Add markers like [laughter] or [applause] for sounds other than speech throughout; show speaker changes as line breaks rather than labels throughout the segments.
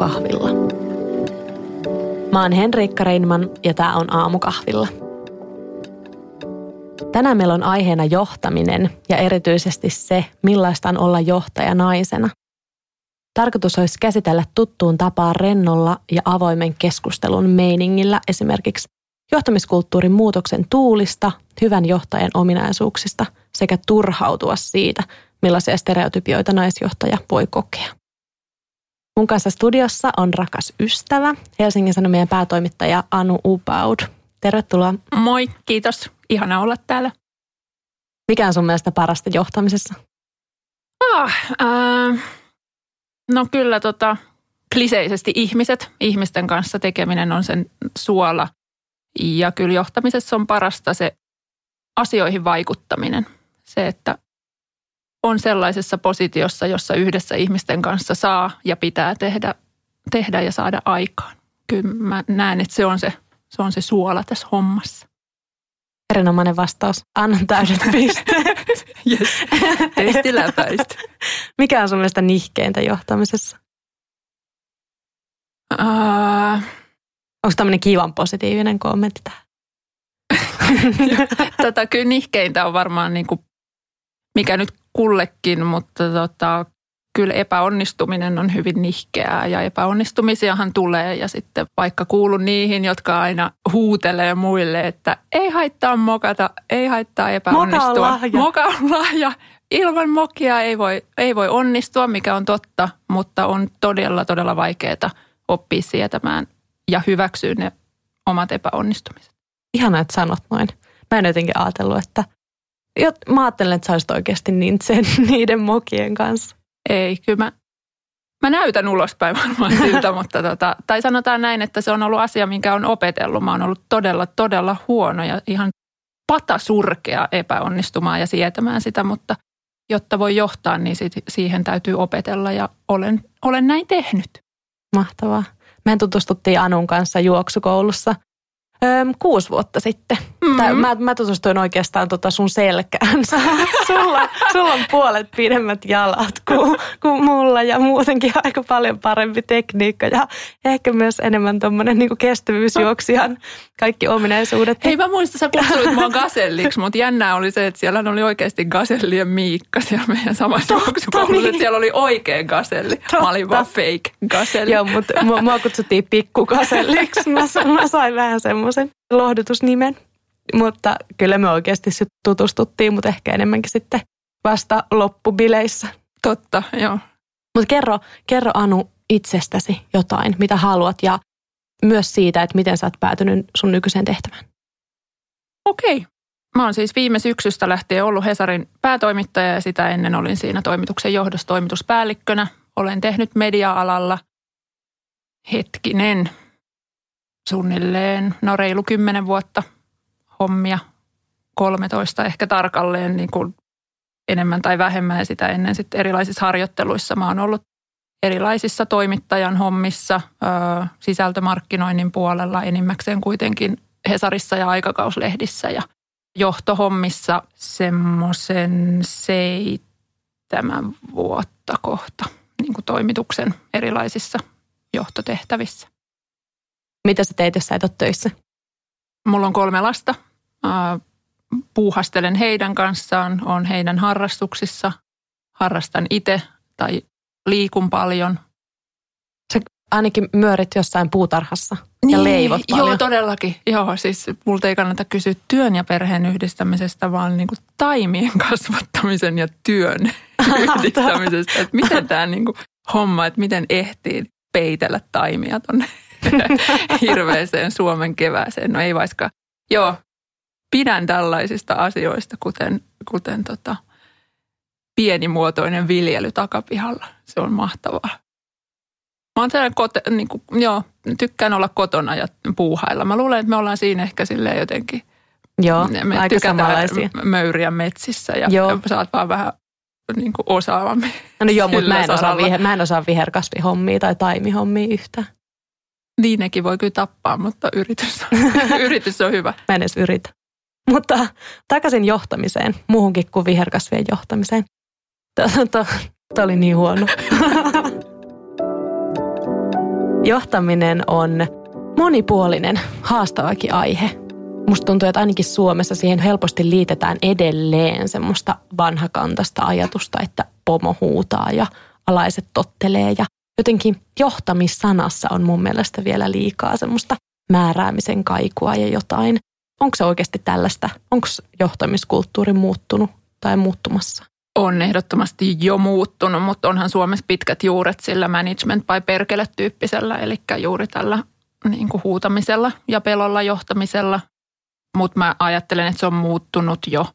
Aamukahvilla. Mä oon Henriikka Reinman ja tää on Aamukahvilla. Tänään meillä on aiheena johtaminen ja erityisesti se, millaista on olla johtaja naisena. Tarkoitus olisi käsitellä tuttuun tapaan rennolla ja avoimen keskustelun meiningillä esimerkiksi johtamiskulttuurin muutoksen tuulista, hyvän johtajan ominaisuuksista sekä turhautua siitä, millaisia stereotypioita naisjohtaja voi kokea. Mun kanssa studiossa on rakas ystävä, Helsingin Sanomien päätoimittaja Anu Ubaud. Tervetuloa.
Moi, kiitos. Ihana olla täällä.
Mikä on sun mielestä parasta johtamisessa?
Ah, äh, no kyllä tota, kliseisesti ihmiset, ihmisten kanssa tekeminen on sen suola. Ja kyllä johtamisessa on parasta se asioihin vaikuttaminen. Se, että on sellaisessa positiossa, jossa yhdessä ihmisten kanssa saa ja pitää tehdä, tehdä ja saada aikaan. Kyllä mä näen, että se on se, se on se suola tässä hommassa.
Erinomainen vastaus. Annan täydet [laughs] pisteet.
yes. Testi läpäistä.
Mikä on sun mielestä nihkeintä johtamisessa?
Uh,
Onko tämmöinen kivan positiivinen kommentti tähän? [laughs]
tota, kyllä nihkeintä on varmaan niin kuin, mikä nyt kullekin, mutta tota, kyllä epäonnistuminen on hyvin nihkeää ja epäonnistumisiahan tulee ja sitten vaikka kuulun niihin, jotka aina huutelee muille, että ei haittaa mokata, ei haittaa epäonnistua.
Moka on lahja.
Moka on lahja. Ilman mokia ei voi, ei voi onnistua, mikä on totta, mutta on todella, todella vaikeaa oppia sietämään ja hyväksyä ne omat epäonnistumiset.
Ihana, että sanot noin. Mä en jotenkin ajatellut, että... Mä ajattelen, että sä olisit oikeasti niin sen [laughs] niiden mokien kanssa.
Ei, kyllä mä, mä näytän ulospäin varmaan siltä, [laughs] mutta tota, tai sanotaan näin, että se on ollut asia, minkä on opetellut. Mä oon ollut todella, todella huono ja ihan patasurkea epäonnistumaan ja sietämään sitä, mutta jotta voi johtaa, niin sit, siihen täytyy opetella ja olen, olen näin tehnyt.
Mahtavaa. Mehän tutustuttiin Anun kanssa juoksukoulussa öö, kuusi vuotta sitten.
Mm.
Tää, mä, mä tutustuin oikeastaan tota sun selkään. [laughs] sulla, sulla on puolet pidemmät jalat kuin, kuin mulla ja muutenkin aika paljon parempi tekniikka ja ehkä myös enemmän tuommoinen niin kestävyysjuoksijan kaikki ominaisuudet.
Hei mä muistan, sä kutsuit mua gaselliksi, mutta jännää oli se, että siellä oli oikeasti gasellien Miikka siellä meidän samassa juoksukoulussa.
niin.
Siellä oli oikea gaselli. Mä olin vaan fake gaselli.
Joo, mutta mua, mua kutsuttiin pikkukaselliksi. Mä, mä sain vähän semmoisen lohdutusnimen. Mutta kyllä me oikeasti sit tutustuttiin, mutta ehkä enemmänkin sitten vasta loppubileissä.
Totta, joo.
Mutta kerro, kerro Anu itsestäsi jotain, mitä haluat ja myös siitä, että miten sä oot päätynyt sun nykyiseen tehtävään.
Okei. Mä oon siis viime syksystä lähtien ollut Hesarin päätoimittaja ja sitä ennen olin siinä toimituksen johdossa toimituspäällikkönä. Olen tehnyt media-alalla hetkinen, suunnilleen, no reilu kymmenen vuotta hommia, 13 ehkä tarkalleen niin kuin enemmän tai vähemmän ja sitä ennen sitten erilaisissa harjoitteluissa. Mä oon ollut erilaisissa toimittajan hommissa, sisältömarkkinoinnin puolella enimmäkseen kuitenkin Hesarissa ja aikakauslehdissä ja johtohommissa semmoisen seitsemän vuotta kohta niin kuin toimituksen erilaisissa johtotehtävissä.
Mitä sä teit, jos sä et ole töissä?
Mulla on kolme lasta. Puuhastelen heidän kanssaan, on heidän harrastuksissa. Harrastan itse tai liikun paljon.
Sä ainakin myörit jossain puutarhassa ja leivot paljon.
Joo, todellakin. Joo, siis multa ei kannata kysyä työn ja perheen yhdistämisestä, vaan niin kuin taimien [laughs] kasvattamisen ja työn [laughs] yhdistämisestä. Että miten tämä niin kuin homma, että miten ehtii peitellä taimia tonne [laughs] hirveeseen Suomen kevääseen. No ei vaikka. Joo, pidän tällaisista asioista, kuten, kuten tota, pienimuotoinen viljely takapihalla. Se on mahtavaa. Mä oon kote, niin kuin, joo, tykkään olla kotona ja puuhailla. Mä luulen, että me ollaan siinä ehkä silleen jotenkin.
Joo,
me
aika samanlaisia.
möyriä metsissä ja
Joo.
sä oot vaan vähän niin kuin osaavammin.
No joo, mutta mä en, osaa viher, mä en osaa viherkasvihommia tai taimihommia yhtään.
Niin nekin voi kyllä tappaa, mutta yritys, [laughs] yritys on hyvä.
Mä en edes yritä. Mutta takaisin johtamiseen, muuhunkin kuin viherkasvien johtamiseen. Tämä oli niin huono. [laughs] Johtaminen on monipuolinen, haastavakin aihe. Musta tuntuu, että ainakin Suomessa siihen helposti liitetään edelleen semmoista vanhakantasta ajatusta, että pomo huutaa ja alaiset tottelee. Ja jotenkin johtamissanassa on mun mielestä vielä liikaa semmoista määräämisen kaikua ja jotain. Onko se oikeasti tällaista? Onko johtamiskulttuuri muuttunut tai muuttumassa?
On ehdottomasti jo muuttunut, mutta onhan Suomessa pitkät juuret sillä management by perkele tyyppisellä, eli juuri tällä niin kuin huutamisella ja pelolla johtamisella. Mutta mä ajattelen, että se on muuttunut jo,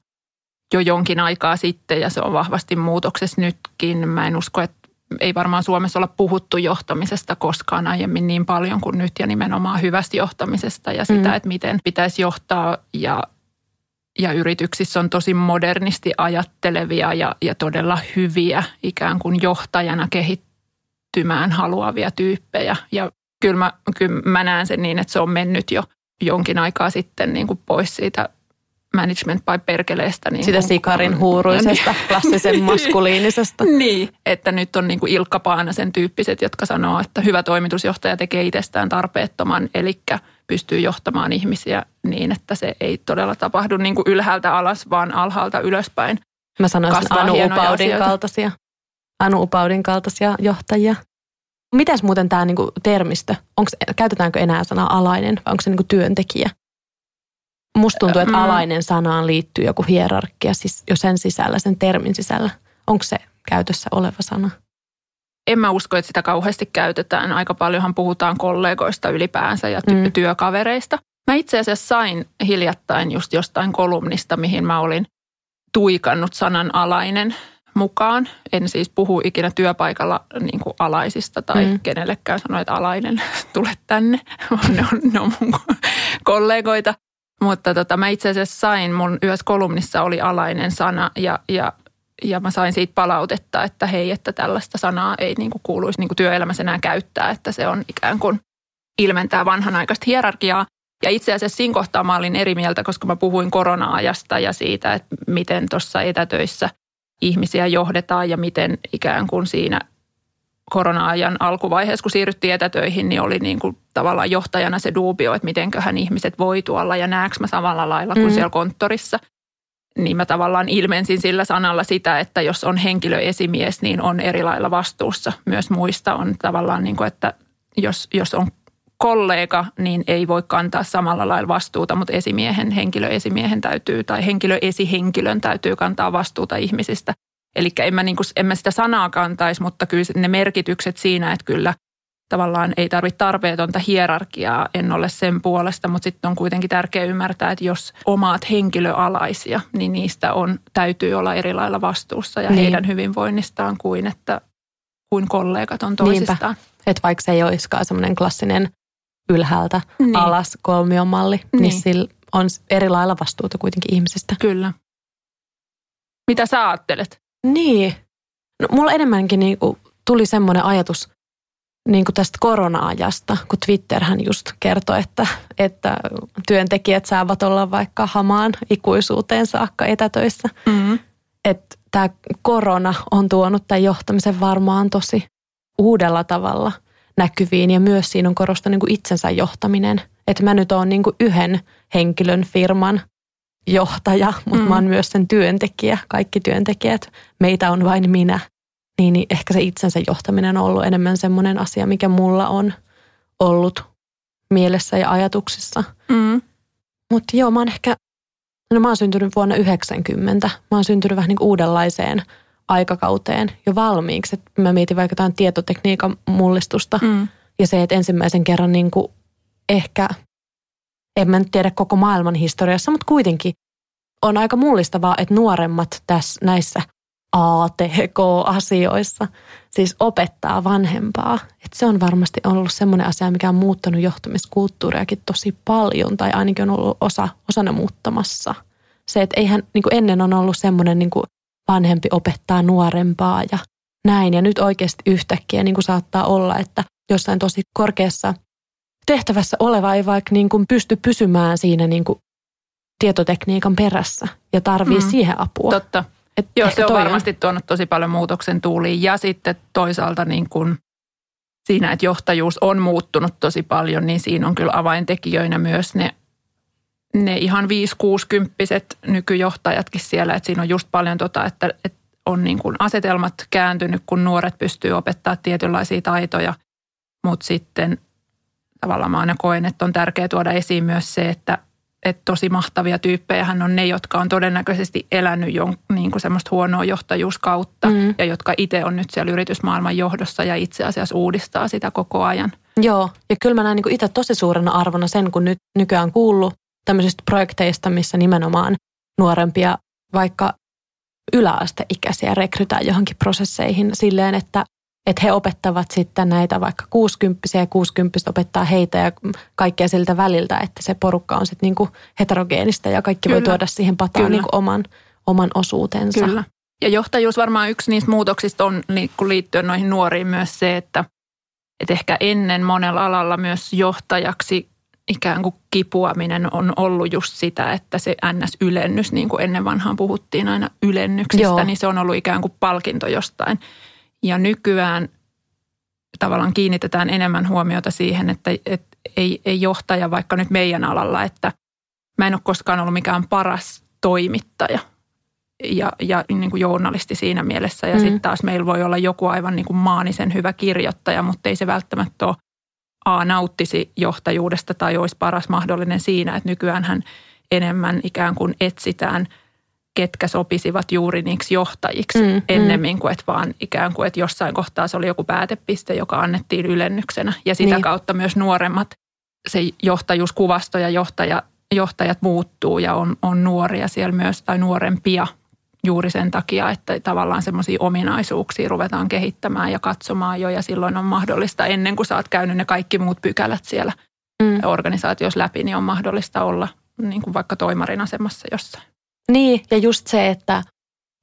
jo jonkin aikaa sitten ja se on vahvasti muutoksessa nytkin. Mä en usko, että ei varmaan Suomessa olla puhuttu johtamisesta koskaan aiemmin niin paljon kuin nyt ja nimenomaan hyvästä johtamisesta ja sitä, mm. että miten pitäisi johtaa ja, ja yrityksissä on tosi modernisti ajattelevia ja, ja todella hyviä ikään kuin johtajana kehittymään haluavia tyyppejä ja kyllä mä, kyllä mä näen sen niin, että se on mennyt jo jonkin aikaa sitten niin kuin pois siitä management by perkeleestä. Niin
Sitä sikarin huuruisesta, [laughs] niin. klassisen maskuliinisesta. [laughs]
niin, että nyt on niin kuin Ilkka Paanasen tyyppiset, jotka sanoo, että hyvä toimitusjohtaja tekee itsestään tarpeettoman, eli pystyy johtamaan ihmisiä niin, että se ei todella tapahdu niin kuin ylhäältä alas, vaan alhaalta ylöspäin.
Mä sanoisin Anu Upaudin kaltaisia, Anu Upaudin kaltaisia johtajia. Mitäs muuten tämä niinku termistö, onks, käytetäänkö enää sanaa alainen vai onko se niinku työntekijä? Musta tuntuu, että mm. alainen sanaan liittyy joku hierarkia siis jo sen sisällä, sen termin sisällä. Onko se käytössä oleva sana?
En mä usko, että sitä kauheasti käytetään. Aika paljonhan puhutaan kollegoista ylipäänsä ja ty- mm. työkavereista. Mä itse asiassa sain hiljattain just jostain kolumnista, mihin mä olin tuikannut sanan alainen mukaan. En siis puhu ikinä työpaikalla niin kuin alaisista tai mm. kenellekään sano, että alainen, [laughs] tule tänne. [laughs] ne, on, ne on mun [laughs] kollegoita. Mutta tota, mä itse asiassa sain, mun yössä kolumnissa oli alainen sana ja, ja, ja mä sain siitä palautetta, että hei, että tällaista sanaa ei niin kuin kuuluisi niin kuin työelämässä enää käyttää, että se on ikään kuin ilmentää vanhanaikaista hierarkiaa. Ja itse asiassa siinä kohtaa mä olin eri mieltä, koska mä puhuin korona-ajasta ja siitä, että miten tuossa etätöissä ihmisiä johdetaan ja miten ikään kuin siinä korona-ajan alkuvaiheessa, kun siirryttiin etätöihin, niin oli niin kuin tavallaan johtajana se duubio, että mitenköhän ihmiset voi tuolla ja näekö mä samalla lailla kuin mm. siellä konttorissa. Niin mä tavallaan ilmensin sillä sanalla sitä, että jos on henkilöesimies, niin on eri lailla vastuussa. Myös muista on tavallaan niin kuin, että jos, jos on kollega, niin ei voi kantaa samalla lailla vastuuta, mutta esimiehen, henkilöesimiehen täytyy tai henkilöesihenkilön täytyy kantaa vastuuta ihmisistä. Eli en mä, niin kuin, en mä sitä sanaa kantaisi, mutta kyllä ne merkitykset siinä, että kyllä tavallaan ei tarvitse tarpeetonta hierarkiaa, en ole sen puolesta, mutta sitten on kuitenkin tärkeää ymmärtää, että jos omaat henkilöalaisia, niin niistä on, täytyy olla eri lailla vastuussa ja niin. heidän hyvinvoinnistaan kuin, että, kuin kollegat on toisistaan.
Että vaikka se ei olisikaan semmoinen klassinen ylhäältä niin. alas kolmiomalli, niin, niin sillä on eri lailla vastuuta kuitenkin ihmisistä.
Kyllä. Mitä sä ajattelet?
Niin. No, mulla enemmänkin niinku tuli semmoinen ajatus niin kuin tästä korona-ajasta, kun Twitterhän just kertoi, että, että työntekijät saavat olla vaikka hamaan ikuisuuteen saakka etätöissä. Mm-hmm. Että tämä korona on tuonut tämän johtamisen varmaan tosi uudella tavalla näkyviin ja myös siinä on korostunut niin kuin itsensä johtaminen. Että mä nyt oon niin kuin yhden henkilön firman johtaja, mutta mm. mä oon myös sen työntekijä, kaikki työntekijät. Meitä on vain minä. Niin, niin ehkä se itsensä johtaminen on ollut enemmän semmoinen asia, mikä mulla on ollut mielessä ja ajatuksissa. Mm. Mutta joo, mä oon ehkä, no mä oon syntynyt vuonna 90. Mä oon syntynyt vähän niin kuin uudenlaiseen aikakauteen jo valmiiksi. Et mä mietin vaikka jotain tietotekniikan mullistusta mm. ja se, että ensimmäisen kerran niin kuin ehkä – en mä nyt tiedä koko maailman historiassa, mutta kuitenkin on aika mullistavaa, että nuoremmat tässä näissä ATK-asioissa siis opettaa vanhempaa. Että se on varmasti ollut semmoinen asia, mikä on muuttanut johtamiskulttuuriakin tosi paljon tai ainakin on ollut osa, osana muuttamassa. Se, että eihän niin kuin ennen on ollut semmoinen niin kuin vanhempi opettaa nuorempaa ja näin. Ja nyt oikeasti yhtäkkiä niin kuin saattaa olla, että jossain tosi korkeassa tehtävässä oleva ei vaikka niin kuin pysty pysymään siinä niin kuin tietotekniikan perässä ja tarvii mm. siihen apua.
Totta. Et Joo, se on varmasti tuonut tosi paljon muutoksen tuuliin ja sitten toisaalta niin kuin siinä, että johtajuus on muuttunut tosi paljon, niin siinä on kyllä avaintekijöinä myös ne, ne ihan 5-60 nykyjohtajatkin siellä. Että siinä on just paljon tota, että, että on niin kuin asetelmat kääntynyt, kun nuoret pystyy opettaa tietynlaisia taitoja. Mutta sitten tavallaan mä aina koen, että on tärkeää tuoda esiin myös se, että, että tosi mahtavia tyyppejä hän on ne, jotka on todennäköisesti elänyt jo niin kuin semmoista huonoa johtajuuskautta mm. ja jotka itse on nyt siellä yritysmaailman johdossa ja itse asiassa uudistaa sitä koko ajan.
Joo, ja kyllä mä näen niin itse tosi suurena arvona sen, kun nyt nykyään kuullut tämmöisistä projekteista, missä nimenomaan nuorempia vaikka yläasteikäisiä rekrytään johonkin prosesseihin silleen, että että he opettavat sitten näitä vaikka 60 ja 60 opettaa heitä ja kaikkea siltä väliltä, että se porukka on sitten niinku heterogeenista ja kaikki Kyllä. voi tuoda siihen pataan niinku oman, oman osuutensa.
Kyllä. Ja johtajuus varmaan yksi niistä muutoksista on niinku liittyen noihin nuoriin myös se, että, että ehkä ennen monella alalla myös johtajaksi ikään kuin kipuaminen on ollut just sitä, että se NS-ylennys, niin kuin ennen vanhaan puhuttiin aina ylennyksistä, Joo. niin se on ollut ikään kuin palkinto jostain – ja nykyään tavallaan kiinnitetään enemmän huomiota siihen, että, että ei, ei johtaja vaikka nyt meidän alalla, että mä en ole koskaan ollut mikään paras toimittaja ja, ja niin kuin journalisti siinä mielessä. Ja mm. sitten taas meillä voi olla joku aivan niin kuin maanisen hyvä kirjoittaja, mutta ei se välttämättä ole A, nauttisi johtajuudesta tai olisi paras mahdollinen siinä, että nykyään hän enemmän ikään kuin etsitään – ketkä sopisivat juuri niiksi johtajiksi mm, mm. ennemmin kuin että vaan ikään kuin, että jossain kohtaa se oli joku päätepiste, joka annettiin ylennyksenä. Ja sitä niin. kautta myös nuoremmat, se johtajuuskuvasto ja johtaja, johtajat muuttuu ja on, on nuoria siellä myös tai nuorempia juuri sen takia, että tavallaan semmoisia ominaisuuksia ruvetaan kehittämään ja katsomaan jo ja silloin on mahdollista ennen kuin sä oot käynyt ne kaikki muut pykälät siellä mm. organisaatiossa läpi, niin on mahdollista olla niin kuin vaikka toimarin asemassa jossain.
Niin, ja just se, että,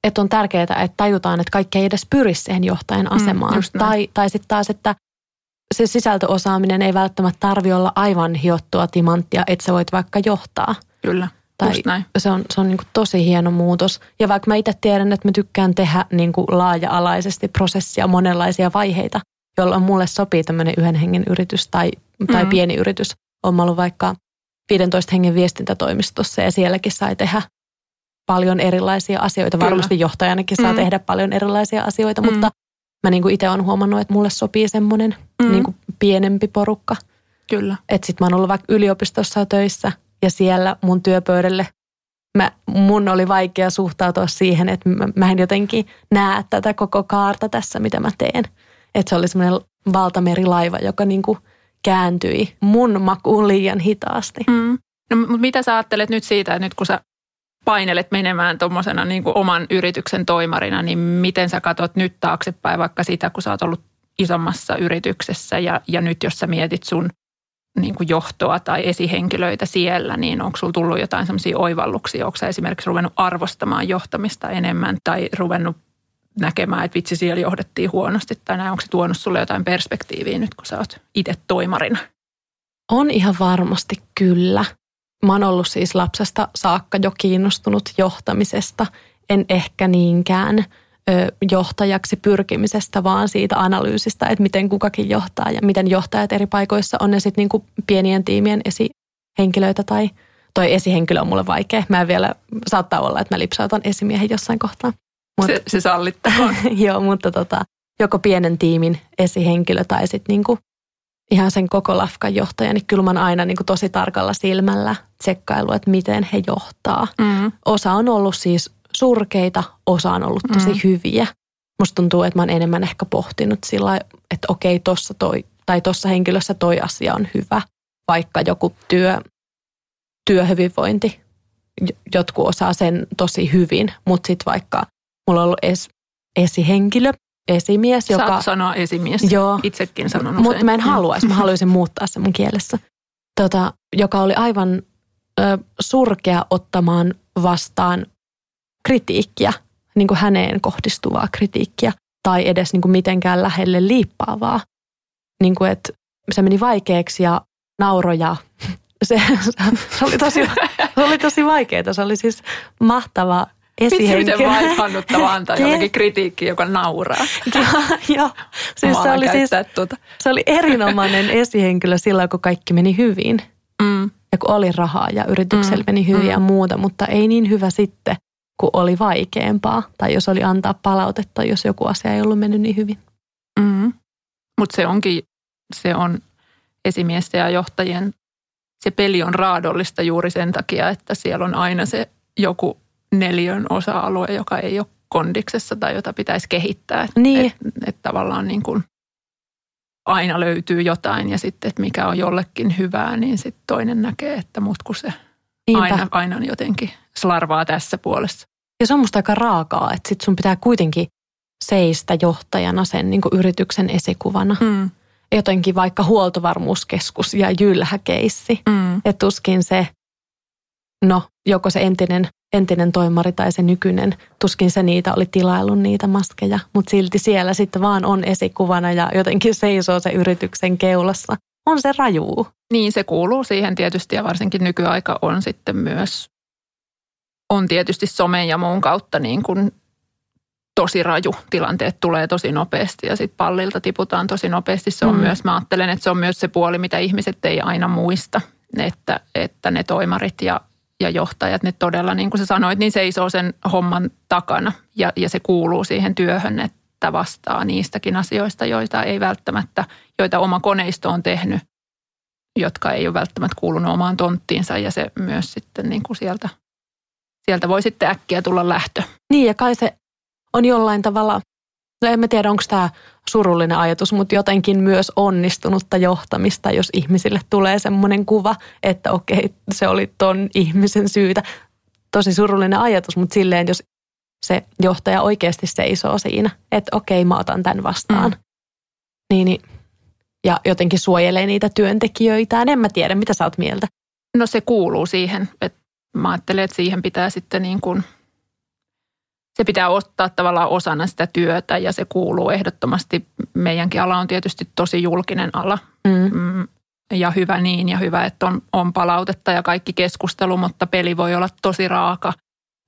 että on tärkeää, että tajutaan, että kaikki ei edes pyri siihen johtajan mm, asemaan. Mm, tai tai sitten taas, että se sisältöosaaminen ei välttämättä tarvi olla aivan hiottua timanttia, että sä voit vaikka johtaa.
Kyllä, tai just näin.
Se on, se on niin tosi hieno muutos. Ja vaikka mä itse tiedän, että mä tykkään tehdä niin laaja-alaisesti prosessia, monenlaisia vaiheita, jolloin mulle sopii tämmöinen yhden hengen yritys tai, tai mm. pieni yritys. Olen ollut vaikka 15 hengen viestintätoimistossa ja sielläkin sai tehdä paljon erilaisia asioita. Kyllä. Varmasti johtajanakin saa mm. tehdä paljon erilaisia asioita, mm. mutta mä niin itse olen huomannut, että mulle sopii semmoinen mm. niin kuin pienempi porukka.
Kyllä.
Että sit mä oon ollut vaikka yliopistossa töissä ja siellä mun työpöydälle mä, mun oli vaikea suhtautua siihen, että mä, mä en jotenkin näe tätä koko kaarta tässä, mitä mä teen. Että se oli semmoinen valtamerilaiva, joka niin kuin kääntyi mun makuun liian hitaasti.
Mm. No, mutta mitä sä ajattelet nyt siitä, että nyt kun sä painelet menemään tuommoisena niin oman yrityksen toimarina, niin miten sä katsot nyt taaksepäin vaikka sitä, kun sä oot ollut isommassa yrityksessä ja, ja nyt jos sä mietit sun niin kuin johtoa tai esihenkilöitä siellä, niin onko sulla tullut jotain sellaisia oivalluksia? Onko sä esimerkiksi ruvennut arvostamaan johtamista enemmän tai ruvennut näkemään, että vitsi siellä johdettiin huonosti tai näin, onko se tuonut sulle jotain perspektiiviä nyt, kun sä oot itse toimarina?
On ihan varmasti kyllä mä oon ollut siis lapsesta saakka jo kiinnostunut johtamisesta, en ehkä niinkään ö, johtajaksi pyrkimisestä, vaan siitä analyysistä, että miten kukakin johtaa ja miten johtajat eri paikoissa on ne sitten niinku pienien tiimien esihenkilöitä tai toi esihenkilö on mulle vaikea. Mä en vielä, saattaa olla, että mä lipsautan esimiehen jossain kohtaa.
Mut, se, se sallittakoon. [laughs]
joo, mutta tota, joko pienen tiimin esihenkilö tai sitten niinku ihan sen koko lafkan johtaja, niin kyllä mä aina niin kuin tosi tarkalla silmällä tsekkailu, että miten he johtaa. Mm. Osa on ollut siis surkeita, osa on ollut tosi mm. hyviä. Musta tuntuu, että mä oon enemmän ehkä pohtinut sillä että okei, tossa toi, tai tuossa henkilössä toi asia on hyvä. Vaikka joku työ, työhyvinvointi, jotkut osaa sen tosi hyvin, mutta sitten vaikka mulla on ollut es, esihenkilö, esimies,
joka... Saat sanoa esimies. Joo. Itsekin sanon usein.
Mutta mä en haluaisi, mä haluaisin muuttaa sen mun kielessä. Tota, joka oli aivan ö, surkea ottamaan vastaan kritiikkiä, niin kuin häneen kohdistuvaa kritiikkiä, tai edes niin kuin mitenkään lähelle liippaavaa. Niin kuin, että se meni vaikeaksi ja nauroja. [laughs] Se, se, oli tosi, [laughs] se oli tosi vaikeaa. Se oli siis mahtava esihenkilö.
Miten vaihannuttava antaa [laughs] jollekin kritiikki, joka nauraa. [laughs]
Joo, siis se oli, siis, tuota. se oli erinomainen [laughs] esihenkilö silloin, kun kaikki meni hyvin. Mm. Ja kun oli rahaa ja yrityksellä mm. meni hyvin mm. ja muuta, mutta ei niin hyvä sitten, kun oli vaikeampaa. Tai jos oli antaa palautetta, jos joku asia ei ollut mennyt niin hyvin.
Mm. Mutta se onkin, se on esimiesten ja johtajien, se peli on raadollista juuri sen takia, että siellä on aina se joku neljön osa-alue, joka ei ole kondiksessa tai jota pitäisi kehittää.
Niin.
Että et tavallaan niin kuin aina löytyy jotain ja sitten, että mikä on jollekin hyvää, niin sitten toinen näkee, että mut kun se aina, aina on jotenkin slarvaa tässä puolessa.
Ja se on musta aika raakaa, että sit sun pitää kuitenkin seistä johtajana sen niin kuin yrityksen esikuvana. Mm. Jotenkin vaikka huoltovarmuuskeskus ja jylhäkeissi. Mm. Että tuskin se, no joko se entinen, entinen toimari tai se nykyinen, tuskin se niitä oli tilaillut niitä maskeja. Mutta silti siellä sitten vaan on esikuvana ja jotenkin seisoo se yrityksen keulassa. On se rajuu.
Niin se kuuluu siihen tietysti ja varsinkin nykyaika on sitten myös on tietysti somen ja muun kautta niin kuin tosi raju. Tilanteet tulee tosi nopeasti ja sitten pallilta tiputaan tosi nopeasti. Se on mm. myös, mä ajattelen, että se on myös se puoli, mitä ihmiset ei aina muista, että, että ne toimarit ja, ja johtajat, ne todella, niin kuin sä sanoit, niin seisoo sen homman takana ja, ja se kuuluu siihen työhön, että vastaa niistäkin asioista, joita ei välttämättä, joita oma koneisto on tehnyt, jotka ei ole välttämättä kuulunut omaan tonttiinsa ja se myös sitten niin kuin sieltä, sieltä voi sitten äkkiä tulla lähtö.
Niin ja kai se on jollain tavalla, no en mä tiedä onko tämä surullinen ajatus, mutta jotenkin myös onnistunutta johtamista, jos ihmisille tulee semmoinen kuva, että okei, se oli ton ihmisen syytä. Tosi surullinen ajatus, mutta silleen, jos se johtaja oikeasti seisoo siinä, että okei, mä otan tämän vastaan. Mm. Niin, niin, ja jotenkin suojelee niitä työntekijöitä. En mä tiedä, mitä sä oot mieltä?
No se kuuluu siihen, että mä ajattelen, että siihen pitää sitten niin kuin – se pitää ottaa tavallaan osana sitä työtä ja se kuuluu ehdottomasti. Meidänkin ala on tietysti tosi julkinen ala mm. mm. ja hyvä niin ja hyvä, että on, on palautetta ja kaikki keskustelu, mutta peli voi olla tosi raaka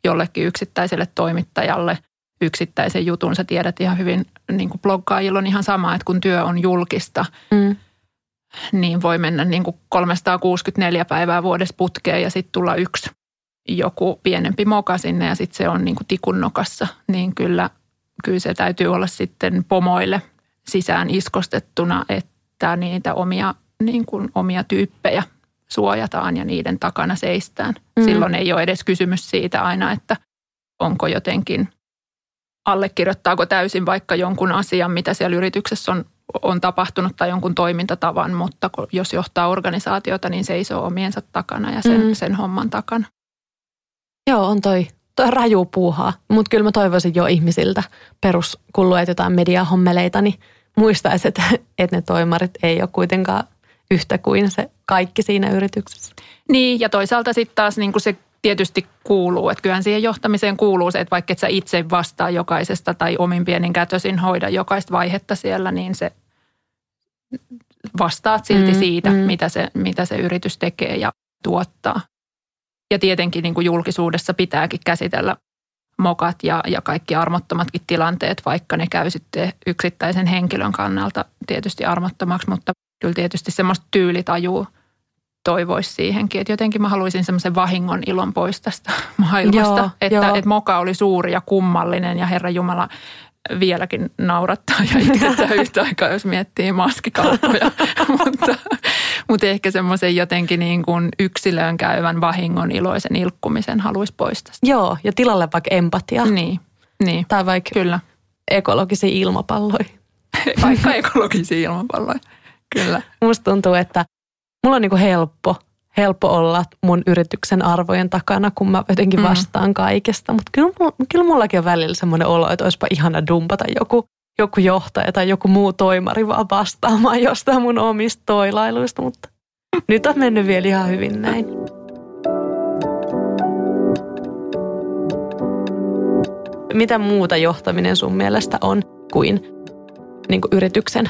jollekin yksittäiselle toimittajalle yksittäisen jutun. Sä tiedät ihan hyvin, niin kuin bloggaajilla on ihan sama, että kun työ on julkista, mm. niin voi mennä niin kuin 364 päivää vuodessa putkeen ja sitten tulla yksi joku pienempi moka sinne ja sitten se on niin kuin tikun nokassa, niin kyllä, kyllä se täytyy olla sitten pomoille sisään iskostettuna, että niitä omia, niin kuin omia tyyppejä suojataan ja niiden takana seistään. Mm. Silloin ei ole edes kysymys siitä aina, että onko jotenkin, allekirjoittaako täysin vaikka jonkun asian, mitä siellä yrityksessä on, on tapahtunut tai jonkun toimintatavan, mutta jos johtaa organisaatiota, niin seisoo omiensa takana ja sen, mm. sen homman takana.
Joo, on toi, toi raju puuhaa. Mutta kyllä mä toivoisin jo ihmisiltä perus, kun luet jotain mediahommeleita, niin muistaisi, että, että ne toimarit ei ole kuitenkaan yhtä kuin se kaikki siinä yrityksessä.
Niin, ja toisaalta sitten taas niin se tietysti kuuluu, että kyllähän siihen johtamiseen kuuluu se, että vaikka et sä itse vastaa jokaisesta tai omin pienin kätösin hoida jokaista vaihetta siellä, niin se vastaat silti mm, siitä, mm. Mitä, se, mitä se yritys tekee ja tuottaa. Ja tietenkin niin kuin julkisuudessa pitääkin käsitellä mokat ja, ja kaikki armottomatkin tilanteet, vaikka ne käy sitten yksittäisen henkilön kannalta tietysti armottomaksi, mutta kyllä tietysti semmoista tyylitajua toivoisi siihenkin. Että jotenkin mä haluaisin semmoisen vahingon ilon pois tästä [laughs] maailmasta, joo, että, joo. että moka oli suuri ja kummallinen ja Herra Jumala vieläkin naurattaa ja itkettää [laughs] yhtä aikaa, jos miettii maskikauppoja. [laughs] mutta, mutta ehkä semmoisen jotenkin niin kuin yksilöön käyvän vahingon iloisen ilkkumisen haluaisi poistaa.
Joo, ja tilalle vaikka empatia.
Niin, niin.
Tai vaikka Kyllä. ekologisia ilmapalloja. [laughs]
Vaikka ekologisia ilmapalloja, kyllä.
Musta tuntuu, että mulla on niin kuin helppo helppo olla mun yrityksen arvojen takana, kun mä jotenkin mm. vastaan mm. kaikesta. Mutta kyllä, kyllä mullakin on välillä semmoinen olo, että olisipa ihana dumpata joku, joku johtaja tai joku muu toimari vaan vastaamaan jostain mun omista toilailuista, mutta nyt on mennyt vielä ihan hyvin näin. Mitä muuta johtaminen sun mielestä on kuin, niin kuin yrityksen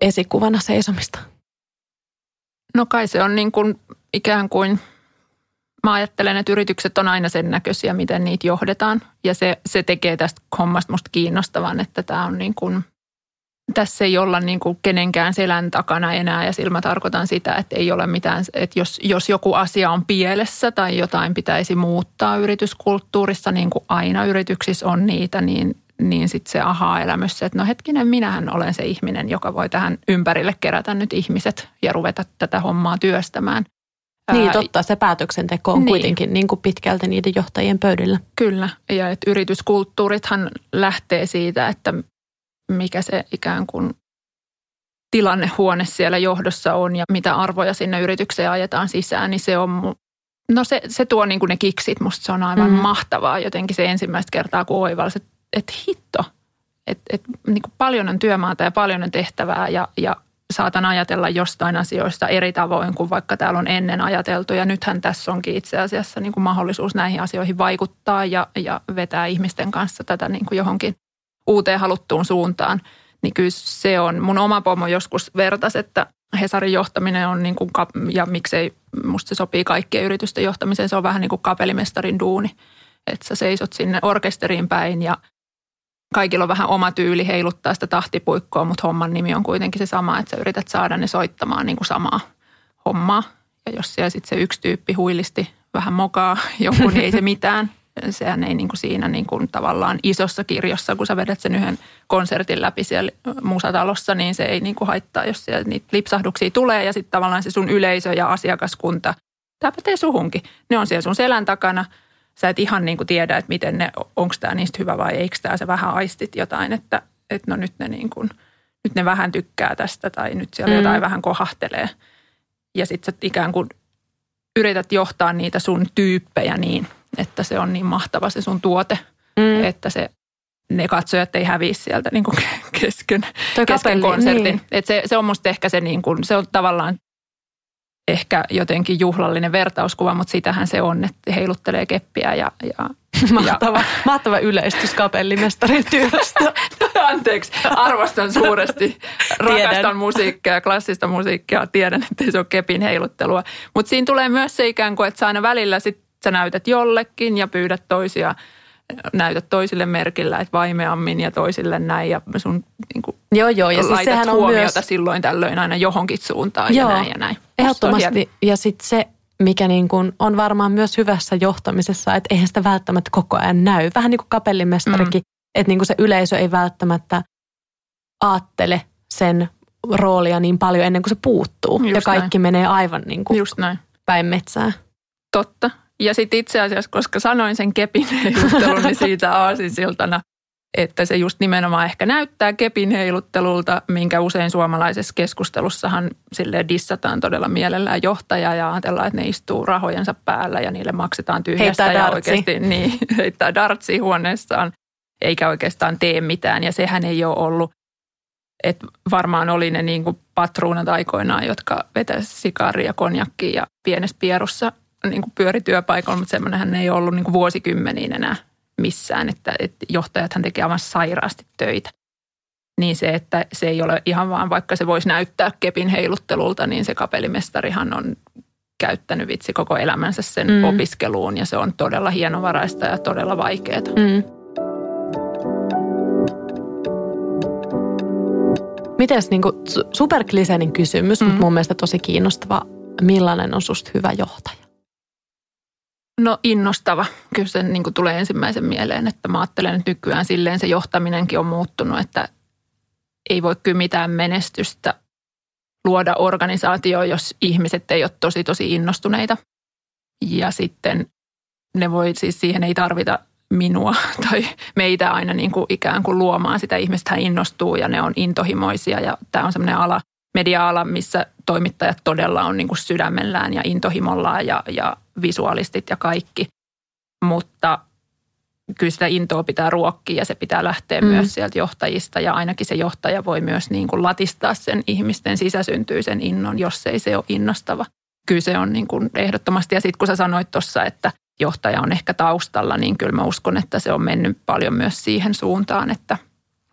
esikuvana seisomista?
No kai se on niin kuin ikään kuin mä ajattelen, että yritykset on aina sen näköisiä, miten niitä johdetaan. Ja se, se tekee tästä hommasta musta kiinnostavan, että tämä on niin kuin, tässä ei olla niin kuin kenenkään selän takana enää. Ja sillä mä tarkoitan sitä, että ei ole mitään, että jos, jos joku asia on pielessä tai jotain pitäisi muuttaa yrityskulttuurissa, niin kuin aina yrityksissä on niitä, niin niin sitten se aha-elämys, se, että no hetkinen, minähän olen se ihminen, joka voi tähän ympärille kerätä nyt ihmiset ja ruveta tätä hommaa työstämään.
Niin, totta. Se päätöksenteko on niin. kuitenkin niin kuin pitkälti niiden johtajien pöydillä.
Kyllä. Ja että yrityskulttuurithan lähtee siitä, että mikä se ikään kuin tilannehuone siellä johdossa on ja mitä arvoja sinne yritykseen ajetaan sisään, niin se on No se, se tuo niin kuin ne kiksit, musta se on aivan mm. mahtavaa jotenkin se ensimmäistä kertaa, kun oivalsi, että, että hitto, että, että niin kuin paljon on työmaata ja paljon on tehtävää ja, ja saatan ajatella jostain asioista eri tavoin kuin vaikka täällä on ennen ajateltu. Ja nythän tässä onkin itse asiassa niin kuin mahdollisuus näihin asioihin vaikuttaa ja, ja vetää ihmisten kanssa tätä niin kuin johonkin uuteen haluttuun suuntaan. Niin kyllä se on, mun oma pomo joskus vertas, että Hesarin johtaminen on niin kuin, ja miksei musta se sopii kaikkien yritysten johtamiseen, se on vähän niin kuin kapelimestarin duuni. Että sä seisot sinne orkesteriin päin ja – kaikilla on vähän oma tyyli heiluttaa sitä tahtipuikkoa, mutta homman nimi on kuitenkin se sama, että sä yrität saada ne soittamaan niin kuin samaa hommaa. Ja jos siellä sitten se yksi tyyppi huilisti vähän mokaa [laughs] joku, niin ei se mitään. Sehän ei niin kuin siinä niin kuin tavallaan isossa kirjossa, kun sä vedät sen yhden konsertin läpi siellä musatalossa, niin se ei niin kuin haittaa, jos siellä niitä lipsahduksia tulee. Ja sitten tavallaan se sun yleisö ja asiakaskunta, tämä pätee suhunkin. Ne on siellä sun selän takana – sä et ihan niin kuin tiedä, että miten ne, onko tämä niistä hyvä vai eikö tämä, se vähän aistit jotain, että, että no nyt ne niin kuin, nyt ne vähän tykkää tästä tai nyt siellä mm. jotain vähän kohahtelee. Ja sitten sä ikään kuin yrität johtaa niitä sun tyyppejä niin, että se on niin mahtava se sun tuote, mm. että se ne katsojat ei häviä sieltä niin kuin [laughs] kesken, kesken konsertin. Niin. Et se, se on musta ehkä se, niin kuin, se on tavallaan ehkä jotenkin juhlallinen vertauskuva, mutta sitähän se on, että heiluttelee keppiä ja... ja
mahtava, ja. mahtava yleistys kapellimestarin työstä. [laughs]
Anteeksi, arvostan suuresti. Rakastan musiikkia, klassista musiikkia. Tiedän, että se on kepin heiluttelua. Mutta siinä tulee myös se ikään kuin, että sä aina välillä sit sä näytät jollekin ja pyydät toisia – näytät toisille merkillä, että vaimeammin ja toisille näin ja sun niin kuin,
joo, joo, ja siis sehän on
huomiota
myös...
silloin tällöin aina johonkin suuntaan joo, ja näin ja näin.
Ehdottomasti ja sitten se, mikä niin kuin on varmaan myös hyvässä johtamisessa, että eihän sitä välttämättä koko ajan näy. Vähän niin kuin kapellimestarikin, mm. että niin kuin se yleisö ei välttämättä aattele sen roolia niin paljon ennen kuin se puuttuu. Just ja kaikki näin. menee aivan niin kuin Just näin. päin metsää.
Totta. Ja sitten itse asiassa, koska sanoin sen kepin heiluttelun, niin siitä aasinsiltana, että se just nimenomaan ehkä näyttää kepin heiluttelulta, minkä usein suomalaisessa keskustelussahan sille dissataan todella mielellään johtaja ja ajatellaan, että ne istuu rahojensa päällä ja niille maksetaan tyhjästä heittää ja dartsi. oikeasti [laughs] niin, heittää dartsi huoneessaan eikä oikeastaan tee mitään ja sehän ei ole ollut et varmaan oli ne niin kuin patruunat aikoinaan, jotka vetäisivät sikaaria, konjakkia ja pienessä pierussa niin kuin pyöri työpaikalla, mutta semmoinenhän ei ollut niin kuin vuosikymmeniin enää missään, että, että johtajathan tekee aivan sairaasti töitä. Niin se, että se ei ole ihan vaan, vaikka se voisi näyttää kepin heiluttelulta, niin se kapellimestarihan on käyttänyt vitsi koko elämänsä sen mm. opiskeluun ja se on todella hienovaraista ja todella vaikeaa. Mm.
Mites niin superkliseinen kysymys, mm. mutta mun mielestä tosi kiinnostava. Millainen on susta hyvä johtaja?
No innostava. Kyllä se niin kuin tulee ensimmäisen mieleen, että mä ajattelen, että nykyään silleen se johtaminenkin on muuttunut, että ei voi kyllä mitään menestystä luoda organisaatio, jos ihmiset ei ole tosi tosi innostuneita. Ja sitten ne voi, siis siihen ei tarvita minua [laughs] tai meitä aina niin kuin ikään kuin luomaan sitä. Ihmiset innostuu ja ne on intohimoisia ja tämä on semmoinen ala, media-ala, missä toimittajat todella on niin kuin sydämellään ja intohimollaan ja, ja visualistit ja kaikki. Mutta kyllä sitä intoa pitää ruokkia ja se pitää lähteä mm. myös sieltä johtajista ja ainakin se johtaja voi myös niin kuin latistaa sen ihmisten sisäsyntyisen innon, jos ei se ole innostava. Kyllä se on niin kuin ehdottomasti ja sitten kun sä sanoit tuossa, että johtaja on ehkä taustalla, niin kyllä mä uskon, että se on mennyt paljon myös siihen suuntaan, että –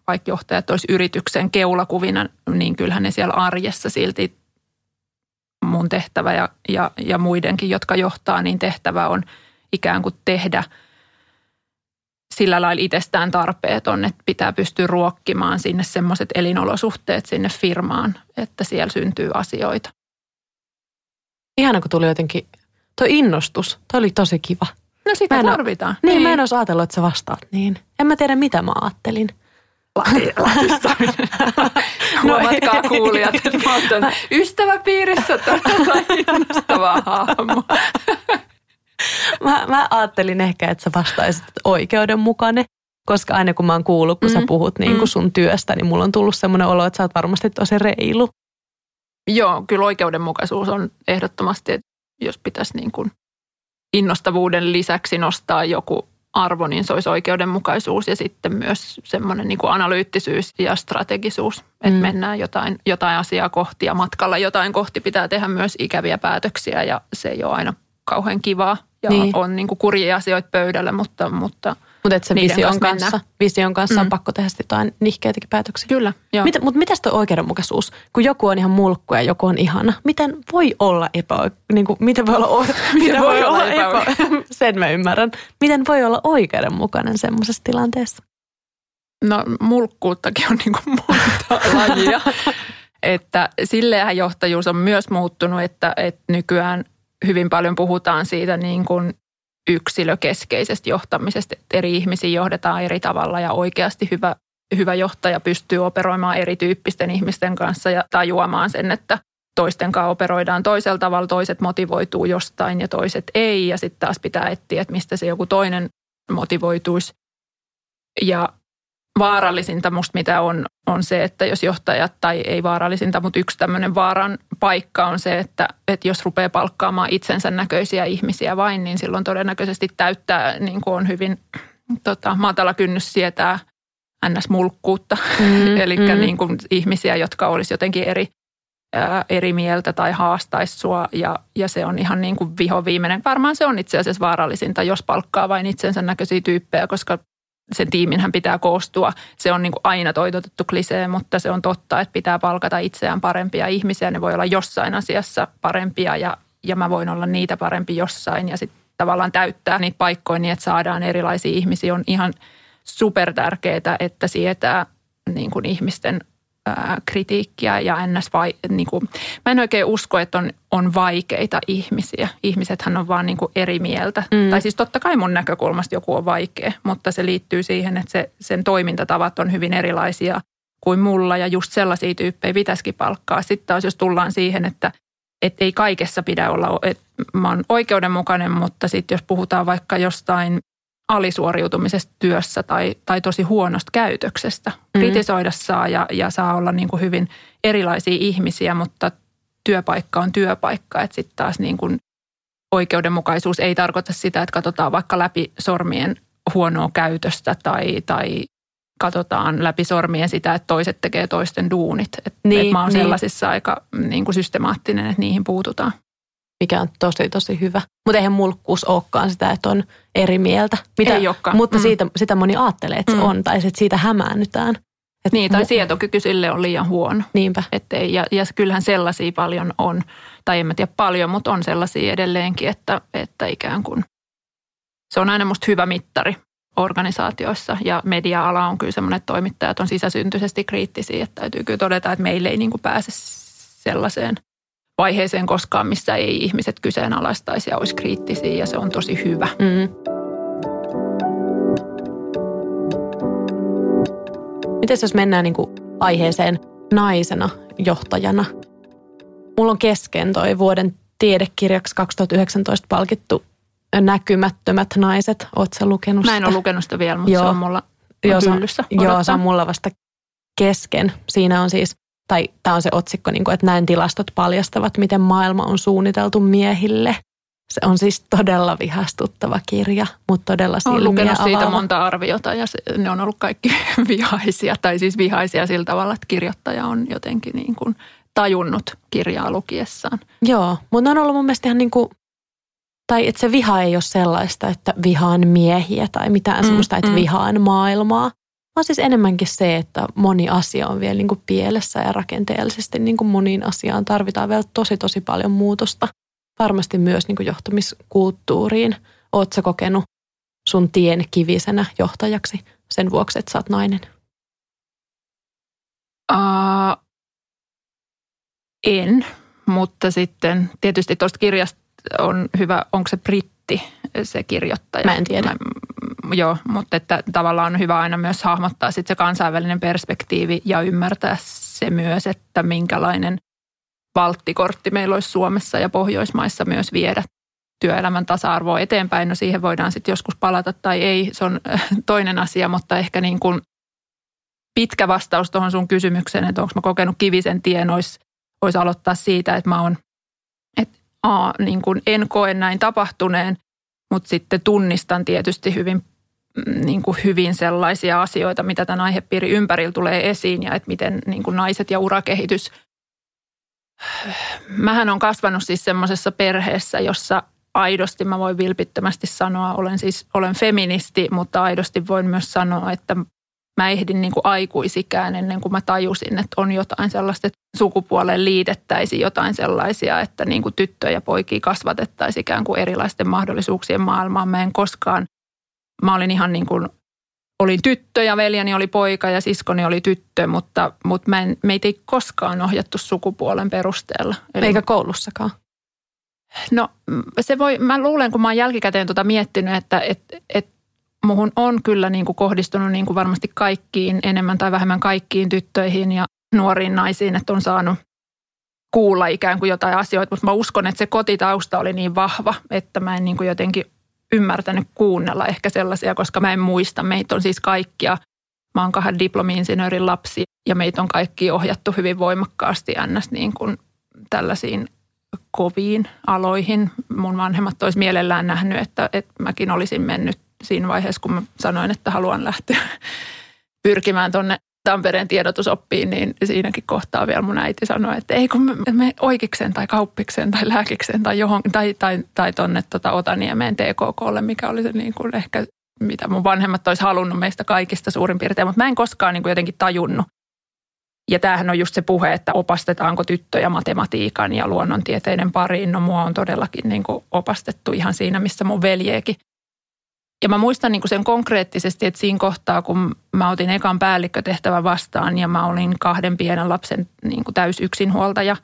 vaikka johtajat olisi yrityksen keulakuvina, niin kyllähän ne siellä arjessa silti mun tehtävä ja, ja, ja muidenkin, jotka johtaa, niin tehtävä on ikään kuin tehdä sillä lailla itsestään tarpeeton, että pitää pystyä ruokkimaan sinne semmoiset elinolosuhteet sinne firmaan, että siellä syntyy asioita.
Ihana, kun tuli jotenkin, tuo innostus, toi oli tosi kiva.
No sitä
Mä en oo-
tarvitaan.
Niin, mä en olisi ajatellut, että sä vastaat niin. En mä tiedä, mitä mä ajattelin. [laughs]
Huomatkaa kuulijat, että mä oon tämän ystäväpiirissä todella innostava hahmo.
Mä, mä ajattelin ehkä, että sä vastaisit oikeudenmukainen, koska aina kun mä oon kuullut, kun mm. sä
Mm.
puhut niin kuin sun työstä, niin mulla on tullut semmoinen olo, että sä oot varmasti tosi reilu.
Joo, kyllä oikeudenmukaisuus on ehdottomasti, että jos pitäisi niin kuin innostavuuden lisäksi nostaa joku arvo, niin se olisi oikeudenmukaisuus ja sitten myös semmoinen niin kuin analyyttisyys ja strategisuus, että
Mm.
mennään jotain, jotain asiaa kohti ja matkalla jotain kohti pitää tehdä myös ikäviä päätöksiä ja se ei ole aina kauhean kivaa ja
Niin.
on niin kuin kurjia asioita pöydällä, mutta, mutta
Mutta että se vision
kanssa
kanssa, vision kanssa on
Mm.
pakko tehdä jotain nihkeitäkin päätöksiä.
kyllä. Joo.
Mitä, mutta mitäs tuo oikeudenmukaisuus, kun joku on ihan mulkku ja joku on ihana? Miten voi olla epä, niin kuin, miten voi olla, o- [laughs] miten voi olla epä, [laughs] sen mä ymmärrän. Miten voi olla oikeudenmukainen semmoisessa tilanteessa?
No mulkkuuttakin on niin kuin monta [laughs] lajia. Että silleenhän johtajuus on myös muuttunut, että, että nykyään hyvin paljon puhutaan siitä niin kuin yksilökeskeisestä johtamisesta, että eri ihmisiä johdetaan eri tavalla ja oikeasti hyvä, hyvä johtaja pystyy operoimaan erityyppisten ihmisten kanssa ja tajuamaan sen, että toisten kanssa operoidaan toisella tavalla, toiset motivoituu jostain ja toiset ei ja sitten taas pitää etsiä, että mistä se joku toinen motivoituisi. Ja vaarallisinta musta mitä on, on se, että jos johtajat, tai ei vaarallisinta, mutta yksi tämmöinen vaaran paikka on se, että, että jos rupeaa palkkaamaan itsensä näköisiä ihmisiä vain, niin silloin todennäköisesti täyttää, niin kuin on hyvin tota, matala kynnys sietää ns-mulkkuutta.
Mm, [laughs]
Eli
mm.
niin kuin ihmisiä, jotka olisi jotenkin eri, ää, eri mieltä tai haastaisi sua ja, ja se on ihan niin kuin viho viimeinen. Varmaan se on itse asiassa vaarallisinta, jos palkkaa vain itsensä näköisiä tyyppejä, koska sen tiiminhän pitää koostua. Se on niin kuin aina toitotettu klisee, mutta se on totta, että pitää palkata itseään parempia ihmisiä. Ne voi olla jossain asiassa parempia ja, ja mä voin olla niitä parempi jossain ja sitten tavallaan täyttää niitä paikkoja niin, että saadaan erilaisia ihmisiä. On ihan super tärkeää, että sietää niin kuin ihmisten kritiikkiä ja ns. Vai, niin kuin, mä en oikein usko, että on, on vaikeita ihmisiä. Ihmisethän on vaan niin kuin eri mieltä.
Mm.
Mm. Tai siis totta kai mun näkökulmasta joku on vaikea, mutta se liittyy siihen, että se, sen toimintatavat on hyvin erilaisia kuin mulla ja just sellaisia tyyppejä pitäisikin palkkaa. Sitten taas jos tullaan siihen, että et ei kaikessa pidä olla, että mä oon oikeudenmukainen, mutta sitten jos puhutaan vaikka jostain alisuoriutumisesta työssä tai, tai tosi huonosta käytöksestä.
Mhm.
Kritisoida saa ja, ja saa olla niin kuin hyvin erilaisia ihmisiä, mutta työpaikka on työpaikka. Että sitten taas niin kuin oikeudenmukaisuus ei tarkoita sitä, että katsotaan vaikka läpi sormien huonoa käytöstä tai, tai katsotaan läpi sormien sitä, että toiset tekee toisten duunit. Et,
Niin,
et mä oon
niin.
sellaisissa aika niin kuin systemaattinen, että niihin puututaan.
Mikä on tosi tosi hyvä. Mutta eihän mulkkuus olekaan sitä, että on eri mieltä. Mitä,
Ei olekaan.
Mutta
Mm.
siitä, sitä moni ajattelee, että se
Mm.
on, tai sitten siitä hämäännytään. Et
Niin, tai
mu-
sietokyky sille on liian huono.
Niinpä.
Ettei, ja, ja kyllähän sellaisia paljon on, tai en mä tiedä paljon, mutta on sellaisia edelleenkin, että, että ikään kuin se on aina musta hyvä mittari organisaatioissa ja media-ala on kyllä semmoinen, että toimittajat on sisäsyntyisesti kriittisiä, että täytyy kyllä todeta, että meille ei niin kuin pääse sellaiseen vaiheeseen koskaan, missä ei ihmiset kyseenalaistaisi ja olisi kriittisiä ja se on tosi hyvä.
Mm. Miten jos mennään niin kuin aiheeseen naisena johtajana? Mulla on kesken toi vuoden tiedekirjaksi 2019 palkittu Näkymättömät naiset. Oot sä lukenut
Mä en
sitä?
ole lukenut sitä vielä, mutta
Joo.
se on mulla
Joo, se on-. Joo, se on mulla vasta kesken. Siinä on siis, tai tämä on se otsikko, niin kuin, että näin tilastot paljastavat, miten maailma on suunniteltu miehille. Se on siis todella vihastuttava kirja, mutta todella
Olen
silmiä
lukenut siitä
avaava.
monta arviota ja se, ne on ollut kaikki [laughs] vihaisia, tai siis vihaisia sillä tavalla, että kirjoittaja on jotenkin niin kuin tajunnut kirjaa lukiessaan.
Joo, mutta on ollut mun mielestä ihan niin kuin, tai että se viha ei ole sellaista, että vihaan miehiä tai mitään mm, semmoista, että
mm.
vihaan maailmaa, on siis enemmänkin se, että moni asia on vielä niin kuin pielessä ja rakenteellisesti niin kuin moniin asiaan tarvitaan vielä tosi tosi paljon muutosta. Varmasti myös niin kuin johtamiskulttuuriin. Oletko kokenut sun tien kivisenä johtajaksi sen vuoksi, että sä oot nainen?
Uh, en, mutta sitten tietysti tuosta kirjasta on hyvä, onko se britti se kirjoittaja?
Mä en tiedä.
Mä, joo, mutta että tavallaan on hyvä aina myös hahmottaa sitten se kansainvälinen perspektiivi ja ymmärtää se myös, että minkälainen valttikortti meillä olisi Suomessa ja Pohjoismaissa myös viedä työelämän tasa-arvoa eteenpäin. No siihen voidaan sitten joskus palata tai ei, se on äh, toinen asia, mutta ehkä niin kuin pitkä vastaus tuohon sun kysymykseen, että onko mä kokenut kivisen tien, olisi, olisi aloittaa siitä, että mä oon, että a, niin kuin en koe näin tapahtuneen, mutta sitten tunnistan tietysti hyvin, niin kuin hyvin sellaisia asioita, mitä tämän aihepiirin ympärillä tulee esiin ja että miten niin kuin naiset ja urakehitys. Mähän on kasvanut siis semmoisessa perheessä, jossa aidosti mä voin vilpittömästi sanoa, olen siis olen feministi, mutta aidosti voin myös sanoa, että mä ehdin niin kuin aikuisikään ennen kuin mä tajusin, että on jotain sellaista, että sukupuoleen liitettäisiin jotain sellaisia, että niin kuin tyttöjä ja poikia kasvatettaisiin ikään kuin erilaisten mahdollisuuksien maailmaan. Mä en koskaan, mä olin ihan niin kuin, olin tyttö ja veljeni oli poika ja siskoni oli tyttö, mutta, mutta mä en, meitä ei koskaan ohjattu sukupuolen perusteella.
Eli, Eikä koulussakaan.
No se voi, mä luulen, kun mä oon jälkikäteen tuota miettinyt, että et, et muhun on kyllä niin kuin kohdistunut niin kuin varmasti kaikkiin, enemmän tai vähemmän kaikkiin tyttöihin ja nuoriin naisiin, että on saanut kuulla ikään kuin jotain asioita, mutta mä uskon, että se kotitausta oli niin vahva, että mä en niin kuin jotenkin ymmärtänyt kuunnella ehkä sellaisia, koska mä en muista. Meitä on siis kaikkia, mä oon kahden diplomi-insinöörin lapsi ja meitä on kaikki ohjattu hyvin voimakkaasti ns. Niin kuin tällaisiin koviin aloihin. Mun vanhemmat olisi mielellään nähnyt, että, että mäkin olisin mennyt siinä vaiheessa, kun mä sanoin, että haluan lähteä pyrkimään tuonne Tampereen tiedotusoppiin, niin siinäkin kohtaa vielä mun äiti sanoi, että ei kun me, me oikeikseen tai kauppikseen tai lääkikseen tai johon, tai, tai, tai tonne tota Otaniemeen TKKlle, mikä oli se niin kuin ehkä, mitä mun vanhemmat olisi halunnut meistä kaikista suurin piirtein, mutta mä en koskaan niin kuin jotenkin tajunnut. Ja tämähän on just se puhe, että opastetaanko tyttöjä matematiikan ja luonnontieteiden pariin. No mua on todellakin niin kuin opastettu ihan siinä, missä mun veljeekin ja mä muistan niin kuin sen konkreettisesti, että siinä kohtaa, kun mä otin ekan päällikkötehtävän vastaan ja mä olin kahden pienen lapsen niin kuin täysyksinhuoltaja,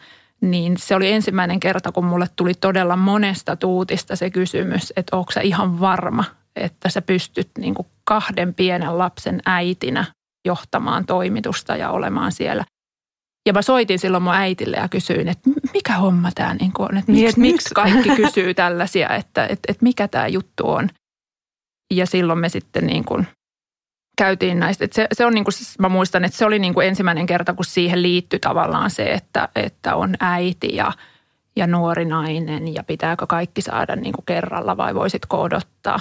niin se oli ensimmäinen kerta, kun mulle tuli todella monesta tuutista se kysymys, että onko sä ihan varma, että sä pystyt niin kuin kahden pienen lapsen äitinä johtamaan toimitusta ja olemaan siellä. Ja mä soitin silloin mun äitille ja kysyin, että mikä homma tämä niin on, että miksi, miksi kaikki kysyy tällaisia, että, että, että mikä tämä juttu on – ja silloin me sitten niin kuin käytiin näistä. Että se, se on niin kuin, mä muistan, että se oli niin kuin ensimmäinen kerta, kun siihen liittyi tavallaan se, että, että on äiti ja, ja nuori nainen ja pitääkö kaikki saada niin kuin kerralla vai voisitko odottaa.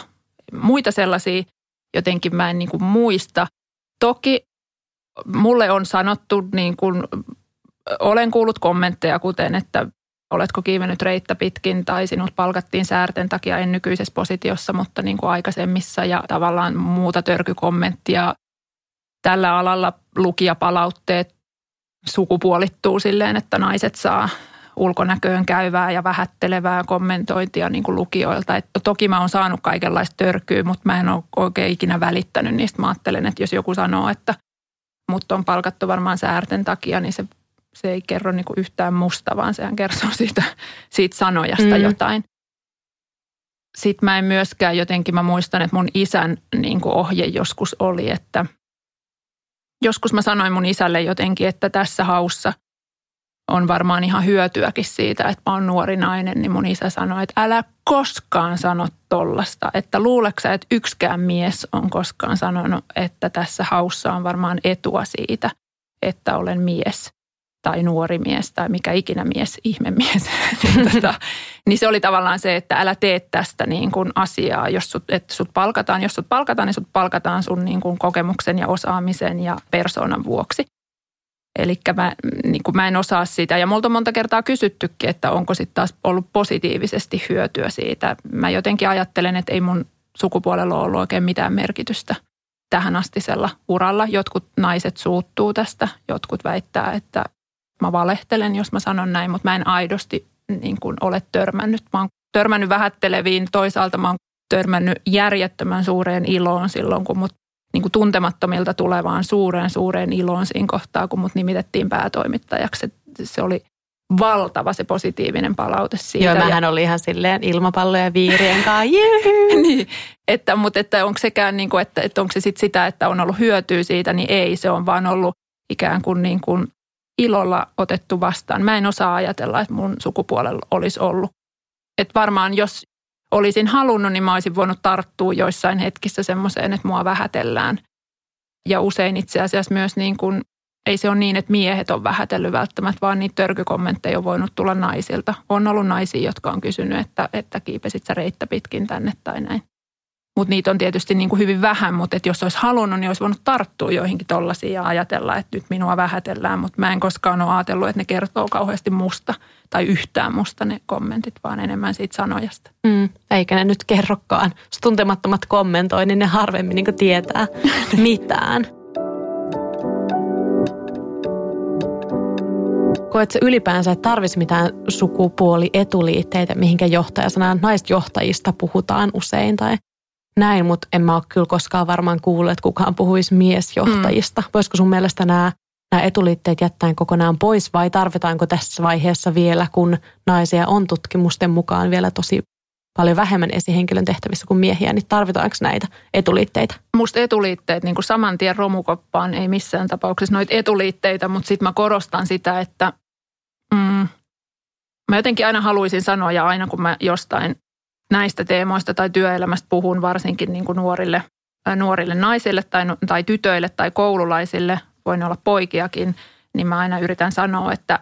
Muita sellaisia jotenkin mä en niin kuin muista. Toki mulle on sanottu, niin kuin, olen kuullut kommentteja kuten, että oletko kiivennyt reittä pitkin tai sinut palkattiin säärten takia en nykyisessä positiossa, mutta niin kuin aikaisemmissa ja tavallaan muuta törkykommenttia. Tällä alalla lukijapalautteet sukupuolittuu silleen, että naiset saa ulkonäköön käyvää ja vähättelevää kommentointia niin kuin lukijoilta. Että toki mä oon saanut kaikenlaista törkyä, mutta mä en ole oikein ikinä välittänyt niistä. Mä ajattelen, että jos joku sanoo, että mut on palkattu varmaan säärten takia, niin se se ei kerro niin kuin yhtään musta, vaan sehän kertoo [laughs] siitä, siitä sanojasta mm. jotain. Sitten mä en myöskään jotenkin, mä muistan, että mun isän niin kuin ohje joskus oli, että joskus mä sanoin mun isälle jotenkin, että tässä haussa on varmaan ihan hyötyäkin siitä, että mä oon nuori nainen, niin mun isä sanoi, että älä koskaan sano tollasta, että luuleksä, että yksikään mies on koskaan sanonut, että tässä haussa on varmaan etua siitä, että olen mies tai nuori mies tai mikä ikinä mies, ihmemies, [laughs] niin, tota, niin se oli tavallaan se, että älä tee tästä niin kuin asiaa, jos sut, että sut palkataan. Jos sut palkataan, niin sut palkataan sun niin kuin kokemuksen ja osaamisen ja persoonan vuoksi. Eli mä, niin mä en osaa sitä. Ja multa on monta kertaa kysyttykin, että onko sitten taas ollut positiivisesti hyötyä siitä. Mä jotenkin ajattelen, että ei mun sukupuolella ole ollut oikein mitään merkitystä tähän astisella uralla. Jotkut naiset suuttuu tästä, jotkut väittää, että mä valehtelen, jos mä sanon näin, mutta mä en aidosti niin kuin ole törmännyt. Mä oon törmännyt vähätteleviin, toisaalta mä oon törmännyt järjettömän suureen iloon silloin, kun mut niin kuin tuntemattomilta tulevaan suureen suureen iloon siinä kohtaa, kun mut nimitettiin päätoimittajaksi. Se oli valtava se positiivinen palaute siitä.
Joo, mähän oli ihan silleen ilmapalloja viirien kanssa. [laughs]
niin, että, mutta että onko sekään, niin kuin, että, että onko se sit sitä, että on ollut hyötyä siitä, niin ei, se on vaan ollut ikään kuin, niin kuin ilolla otettu vastaan. Mä en osaa ajatella, että mun sukupuolella olisi ollut. Että varmaan jos olisin halunnut, niin mä olisin voinut tarttua joissain hetkissä semmoiseen, että mua vähätellään. Ja usein itse asiassa myös niin kuin, ei se ole niin, että miehet on vähätellyt välttämättä, vaan niitä törkykommentteja on voinut tulla naisilta. On ollut naisia, jotka on kysynyt, että, että kiipesit sä reittä pitkin tänne tai näin. Mutta niitä on tietysti niin kuin hyvin vähän, mutta että jos olisi halunnut, niin olisi voinut tarttua joihinkin tollaisiin ja ajatella, että nyt minua vähätellään. Mutta mä en koskaan ole ajatellut, että ne kertoo kauheasti musta tai yhtään musta ne kommentit, vaan enemmän siitä sanojasta.
Mm, eikä ne nyt kerrokaan. Jos tuntemattomat kommentoi, niin ne harvemmin niin tietää [laughs] mitään. Koetko ylipäänsä, että tarvisi mitään sukupuolietuliitteitä, mihinkä johtajasanaan naisjohtajista puhutaan usein tai näin, mutta en mä ole kyllä koskaan varmaan kuullut, että kukaan puhuisi miesjohtajista. Mm. Voisiko sun mielestä nämä, nämä etuliitteet jättää kokonaan pois vai tarvitaanko tässä vaiheessa vielä, kun naisia on tutkimusten mukaan vielä tosi paljon vähemmän esihenkilön tehtävissä kuin miehiä, niin tarvitaanko näitä etuliitteitä?
Musta etuliitteet niin kuin saman tien romukoppaan ei missään tapauksessa noita etuliitteitä, mutta sitten mä korostan sitä, että mm, mä jotenkin aina haluaisin sanoa ja aina kun mä jostain näistä teemoista tai työelämästä puhun varsinkin niin kuin nuorille, äh, nuorille naisille tai, tai tytöille tai koululaisille, voin olla poikiakin, niin mä aina yritän sanoa, että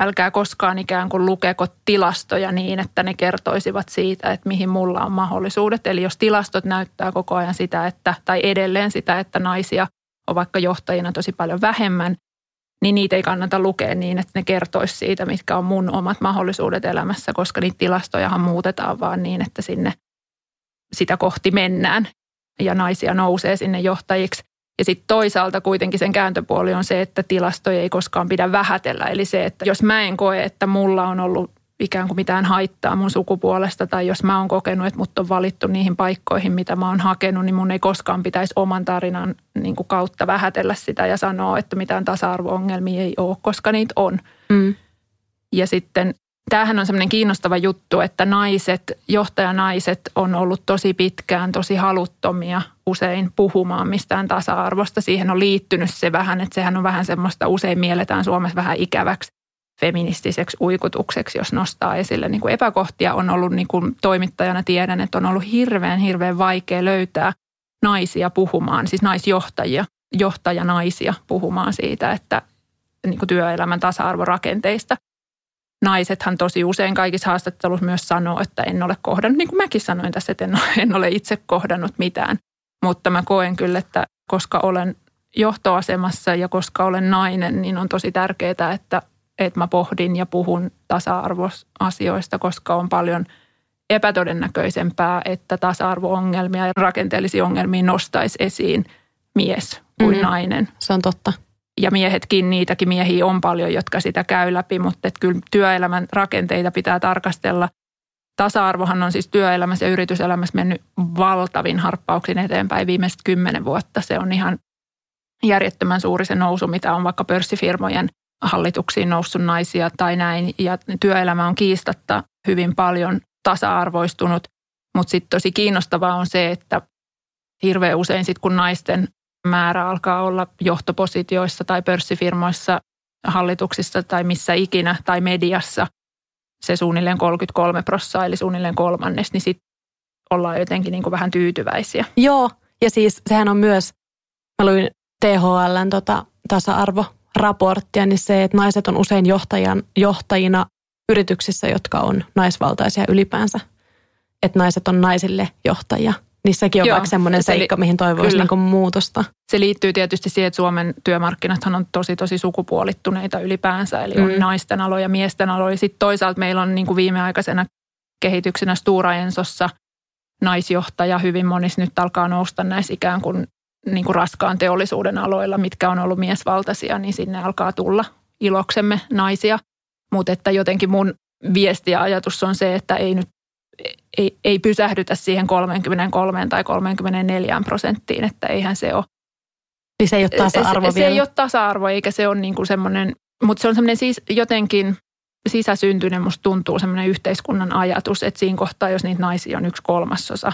älkää koskaan ikään kuin lukeko tilastoja niin, että ne kertoisivat siitä, että mihin mulla on mahdollisuudet. Eli jos tilastot näyttää koko ajan sitä, että, tai edelleen sitä, että naisia on vaikka johtajina tosi paljon vähemmän, niin niitä ei kannata lukea niin, että ne kertoisi siitä, mitkä on mun omat mahdollisuudet elämässä, koska niitä tilastojahan muutetaan vaan niin, että sinne sitä kohti mennään ja naisia nousee sinne johtajiksi. Ja sitten toisaalta kuitenkin sen kääntöpuoli on se, että tilastoja ei koskaan pidä vähätellä. Eli se, että jos mä en koe, että mulla on ollut ikään kuin mitään haittaa mun sukupuolesta tai jos mä oon kokenut, että mut on valittu niihin paikkoihin, mitä mä oon hakenut, niin mun ei koskaan pitäisi oman tarinan niin kuin kautta vähätellä sitä ja sanoa, että mitään tasa-arvo-ongelmia ei ole, koska niitä on. Mm. Ja sitten tämähän on semmoinen kiinnostava juttu, että naiset, johtajanaiset on ollut tosi pitkään tosi haluttomia usein puhumaan mistään tasa-arvosta. Siihen on liittynyt se vähän, että sehän on vähän semmoista, usein mielletään Suomessa vähän ikäväksi feministiseksi uikutukseksi, jos nostaa esille niin kuin epäkohtia. On ollut niin kuin toimittajana tiedän, että on ollut hirveän, hirveän vaikea löytää naisia puhumaan, siis naisjohtajia, johtajanaisia puhumaan siitä, että niin kuin työelämän tasa-arvorakenteista. Naisethan tosi usein kaikissa haastatteluissa myös sanoo, että en ole kohdannut, niin kuin mäkin sanoin tässä, että en ole, en ole itse kohdannut mitään. Mutta mä koen kyllä, että koska olen johtoasemassa ja koska olen nainen, niin on tosi tärkeää, että että mä pohdin ja puhun tasa-arvoasioista, koska on paljon epätodennäköisempää, että tasa-arvo-ongelmia ja rakenteellisia ongelmia nostaisi esiin mies kuin mm. nainen.
Se on totta.
Ja miehetkin, niitäkin miehiä on paljon, jotka sitä käy läpi, mutta että kyllä työelämän rakenteita pitää tarkastella. Tasa-arvohan on siis työelämässä ja yrityselämässä mennyt valtavin harppauksin eteenpäin viimeiset kymmenen vuotta. Se on ihan järjettömän suuri se nousu, mitä on vaikka pörssifirmojen hallituksiin noussut naisia tai näin. Ja työelämä on kiistatta hyvin paljon tasa-arvoistunut. Mutta sitten tosi kiinnostavaa on se, että hirveän usein sitten kun naisten määrä alkaa olla johtopositioissa tai pörssifirmoissa, hallituksissa tai missä ikinä tai mediassa, se suunnilleen 33 prosenttia eli suunnilleen kolmannes, niin sitten ollaan jotenkin niin kuin vähän tyytyväisiä.
Joo, ja siis sehän on myös, mä luin THLn tota, tasa-arvo raporttia, niin se, että naiset on usein johtajan, johtajina yrityksissä, jotka on naisvaltaisia ylipäänsä. Että naiset on naisille johtajia. Niin sekin on Joo, vaikka semmoinen se seikka, li- mihin toivoisi niin muutosta.
Se liittyy tietysti siihen, että Suomen työmarkkinathan on tosi tosi sukupuolittuneita ylipäänsä. Eli mm. on naisten aloja ja miesten aloja. Sitten toisaalta meillä on niin kuin viimeaikaisena kehityksenä Stura Ensossa naisjohtaja hyvin monissa nyt alkaa nousta näissä ikään kuin niin kuin raskaan teollisuuden aloilla, mitkä on ollut miesvaltaisia, niin sinne alkaa tulla iloksemme naisia. Mutta että jotenkin mun viesti ja ajatus on se, että ei nyt ei, ei pysähdytä siihen 33 tai 34 prosenttiin, että eihän se ole.
Niin se ei ole tasa-arvo
se, se, se ei ole tasa-arvo, eikä se ole niin kuin semmoinen, mutta se on semmoinen siis jotenkin sisäsyntyinen, musta tuntuu semmoinen yhteiskunnan ajatus, että siinä kohtaa, jos niitä naisia on yksi kolmasosa,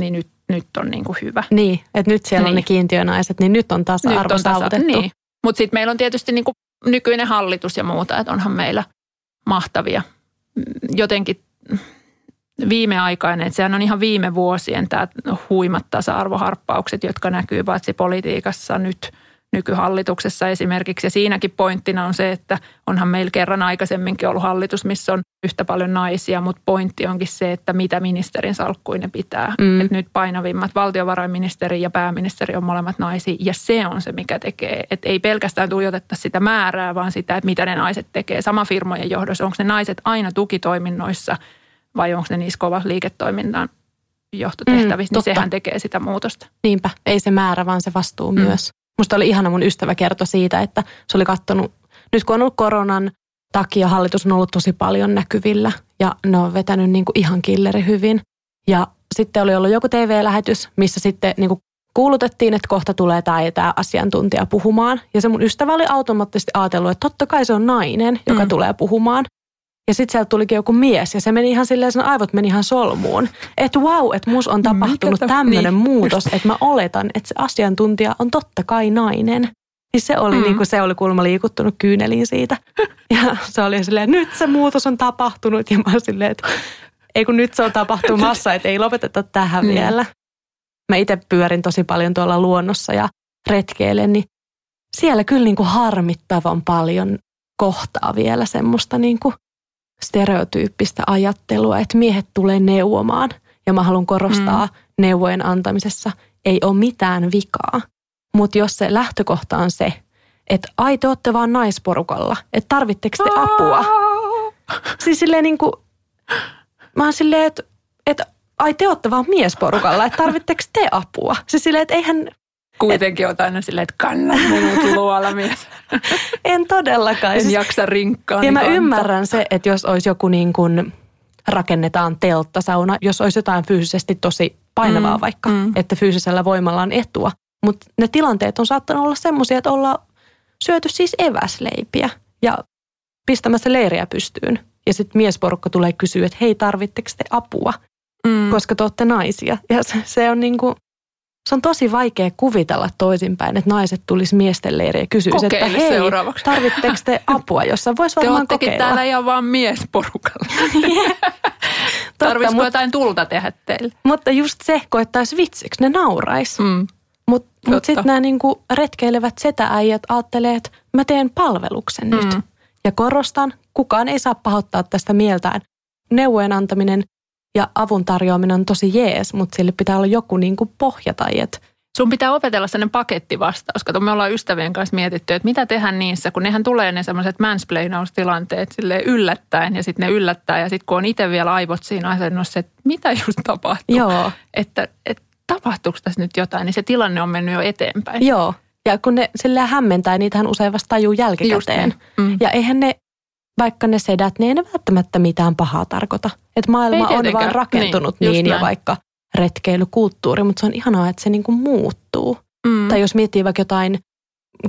niin nyt, nyt on niin kuin hyvä.
Niin, että nyt siellä niin. on ne niin. kiintiönaiset, niin nyt on tasa-arvo nyt on tasa, saavutettu. Niin.
Mutta sitten meillä on tietysti niin kuin nykyinen hallitus ja muuta, että onhan meillä mahtavia. Jotenkin viimeaikainen, että sehän on ihan viime vuosien tämä huimat tasa-arvoharppaukset, jotka näkyy paitsi politiikassa nyt – nykyhallituksessa esimerkiksi. Ja siinäkin pointtina on se, että onhan meillä kerran aikaisemminkin ollut hallitus, missä on yhtä paljon naisia, mutta pointti onkin se, että mitä ministerin salkkuin ne pitää. Mm. Et nyt painavimmat valtiovarainministeri ja pääministeri on molemmat naisia ja se on se, mikä tekee. Että ei pelkästään tuijotetta sitä määrää, vaan sitä, että mitä ne naiset tekee. Sama firmojen johdossa, onko ne naiset aina tukitoiminnoissa vai onko ne niissä kovassa liiketoiminnan johtotehtävissä, mm, niin sehän tekee sitä muutosta.
Niinpä, ei se määrä, vaan se vastuu mm. myös. Musta oli ihana mun ystävä kertoi siitä, että se oli kattonut, nyt kun on ollut koronan takia hallitus on ollut tosi paljon näkyvillä ja ne on vetänyt niin kuin ihan killeri hyvin. Ja sitten oli ollut joku TV-lähetys, missä sitten niin kuin kuulutettiin, että kohta tulee tämä ja tämä asiantuntija puhumaan. Ja se mun ystävä oli automaattisesti ajatellut, että totta kai se on nainen, joka mm. tulee puhumaan. Ja sitten sieltä tulikin joku mies ja se meni ihan silleen, sen aivot meni ihan solmuun. Että wow, että mus on tapahtunut tämmöinen niin, muutos, että mä oletan, että se asiantuntija on totta kai nainen. Niin se oli, mm. niin kuin se oli kuulemma liikuttunut kyyneliin siitä. [laughs] Ja se oli silleen, nyt se muutos on tapahtunut. Ja mä silleen, että ei kun nyt se on tapahtumassa, että ei lopeteta tähän mm. vielä. Mä itse pyörin tosi paljon tuolla luonnossa ja retkeilen, niin siellä kyllä niin kuin harmittavan paljon kohtaa vielä semmoista niin kuin stereotyyppistä ajattelua, että miehet tulee neuvomaan. Ja mä haluan korostaa mm. neuvojen antamisessa, ei ole mitään vikaa. Mutta jos se lähtökohta on se, että ai te olette vaan naisporukalla, että tarvitteko te apua? Siis silleen niin kuin, mä oon silleen, että, että ai te olette vaan miesporukalla, että tarvitteko te apua? Siis silleen, että eihän,
kuitenkin olet aina silleen, että kanna minut luola mies. [laughs]
en todellakaan.
En siis, jaksa rinkkaa.
Ja mä kantaa. ymmärrän se, että jos olisi joku niin kuin rakennetaan telttasauna, jos olisi jotain fyysisesti tosi painavaa mm, vaikka, mm. että fyysisellä voimalla on etua. Mutta ne tilanteet on saattanut olla semmoisia, että ollaan syöty siis eväsleipiä ja pistämässä leiriä pystyyn. Ja sitten miesporukka tulee kysyä, että hei, tarvitteko te apua? Mm. Koska te olette naisia. Ja se, se on niin kuin, se on tosi vaikea kuvitella toisinpäin, että naiset tulisi miesten leiriin ja kysyisivät, että hei, seuraavaksi. tarvitteko te apua, jossa voisi varmaan
te kokeilla. täällä ihan vaan miesporukalla. [laughs] Tarvitsisiko jotain tulta tehdä teille?
Mutta just se koettaisi vitsiksi, ne naurais. Mm. Mutta mut sitten nämä niinku retkeilevät setääijät ajattelee, että mä teen palveluksen mm. nyt. Ja korostan, kukaan ei saa pahoittaa tästä mieltään. Neuvojen antaminen ja avun tarjoaminen on tosi jees, mutta sille pitää olla joku niin kuin pohja tai että
Sun pitää opetella sellainen pakettivastaus. Kato, me ollaan ystävien kanssa mietitty, että mitä tehdään niissä, kun nehän tulee ne semmoiset mansplainaustilanteet sille yllättäen ja sitten ne yllättää. Ja sitten kun on itse vielä aivot siinä asennossa, että mitä just tapahtuu. Joo. Että, että tapahtuuko tässä nyt jotain, niin se tilanne on mennyt jo eteenpäin.
Joo. Ja kun ne sillä hämmentää, niitähän usein vasta tajuu jälkikäteen. Niin. Mm. Ja eihän ne vaikka ne sedät, ne ei ne välttämättä mitään pahaa tarkoita. Että maailma on vaan rakentunut niin, niin ja näin. vaikka retkeilykulttuuri, mutta se on ihanaa, että se niin kuin muuttuu. Mm. Tai jos miettii vaikka jotain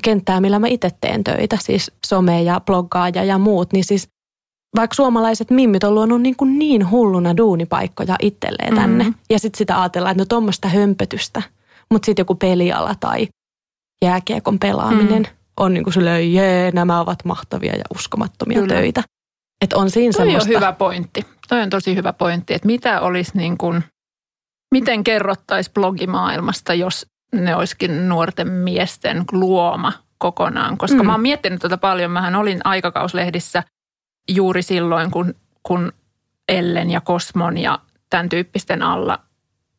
kenttää, millä mä itse teen töitä, siis some ja bloggaaja ja muut, niin siis vaikka suomalaiset mimmit on luonut niin, kuin niin hulluna duunipaikkoja itselleen tänne. Mm. Ja sitten sitä ajatellaan, että no tuommoista hömpötystä. Mutta sitten joku peliala tai jääkiekon pelaaminen mm on niin kuin silleen, jee, nämä ovat mahtavia ja uskomattomia Kyllä. töitä. Että on siinä Toi semmoista.
on hyvä pointti. Toi on tosi hyvä pointti, että mitä olisi niin kuin, miten kerrottaisi blogimaailmasta, jos ne olisikin nuorten miesten luoma kokonaan. Koska mm. mä oon miettinyt tätä tota paljon. Mähän olin aikakauslehdissä juuri silloin, kun, kun Ellen ja Kosmon ja tämän tyyppisten alla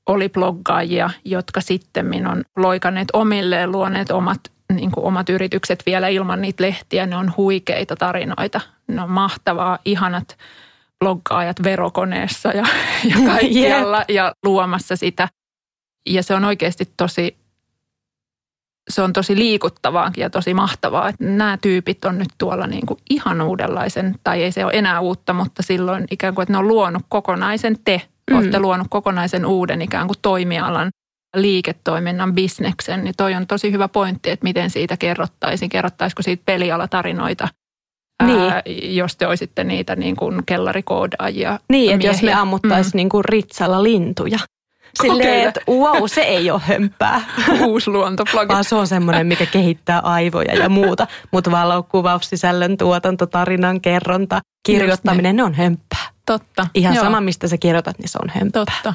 oli bloggaajia, jotka sitten on loikanneet omilleen, luoneet omat niin kuin omat yritykset vielä ilman niitä lehtiä. Ne on huikeita tarinoita. Ne on mahtavaa, ihanat bloggaajat verokoneessa ja, [laughs] ja kaikkialla yeah. ja luomassa sitä. Ja se on oikeasti tosi se on tosi liikuttavaakin ja tosi mahtavaa, että nämä tyypit on nyt tuolla niin kuin ihan uudenlaisen, tai ei se ole enää uutta, mutta silloin ikään kuin, että ne on luonut kokonaisen te, mm. olette luonut kokonaisen uuden ikään kuin toimialan liiketoiminnan bisneksen, niin toi on tosi hyvä pointti, että miten siitä kerrottaisiin. Kerrottaisiko siitä pelialatarinoita, niin. ää, jos te olisitte niitä niin kuin kellarikoodaajia.
Niin, että jos me ammuttaisiin mm. niin kuin ritsalla lintuja. Silleen, että wow, se ei ole hömpää. [laughs]
Uusi luontoplogi.
Vaan se on semmoinen, mikä kehittää aivoja ja muuta. Mutta valokuvaus, sisällön tuotanto, tarinan kerronta, kirjoittaminen, ne on hömpää.
Totta.
Ihan joo. sama, mistä sä kirjoitat, niin se on hömpää.
Totta.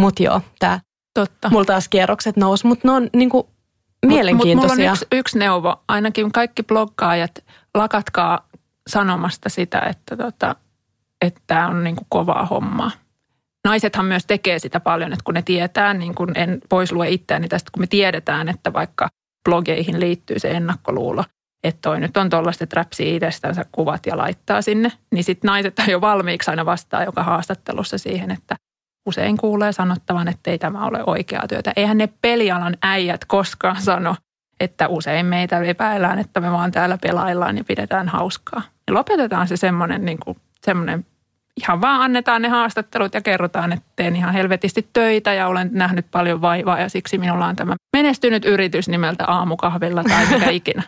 Mutta joo, tämä Totta. Mulla taas kierrokset nousi, mutta ne on niinku mielenkiintoisia.
Mutta mulla on yksi, yksi neuvo. Ainakin kaikki bloggaajat, lakatkaa sanomasta sitä, että tota, että tämä on niinku kovaa hommaa. Naisethan myös tekee sitä paljon, että kun ne tietää, niin kun en pois lue itseäni tästä, kun me tiedetään, että vaikka blogeihin liittyy se ennakkoluulo, että toi nyt on tuollaista, että räpsii itsestänsä kuvat ja laittaa sinne, niin sitten naiset jo valmiiksi aina vastaa joka haastattelussa siihen, että usein kuulee sanottavan, että ei tämä ole oikeaa työtä. Eihän ne pelialan äijät koskaan sano, että usein meitä epäillään, että me vaan täällä pelaillaan ja pidetään hauskaa. Ja lopetetaan se semmoinen, niin kuin, semmoinen ihan vaan annetaan ne haastattelut ja kerrotaan, että teen ihan helvetisti töitä ja olen nähnyt paljon vaivaa ja siksi minulla on tämä menestynyt yritys nimeltä aamukahvilla tai mikä [laughs] ikinä.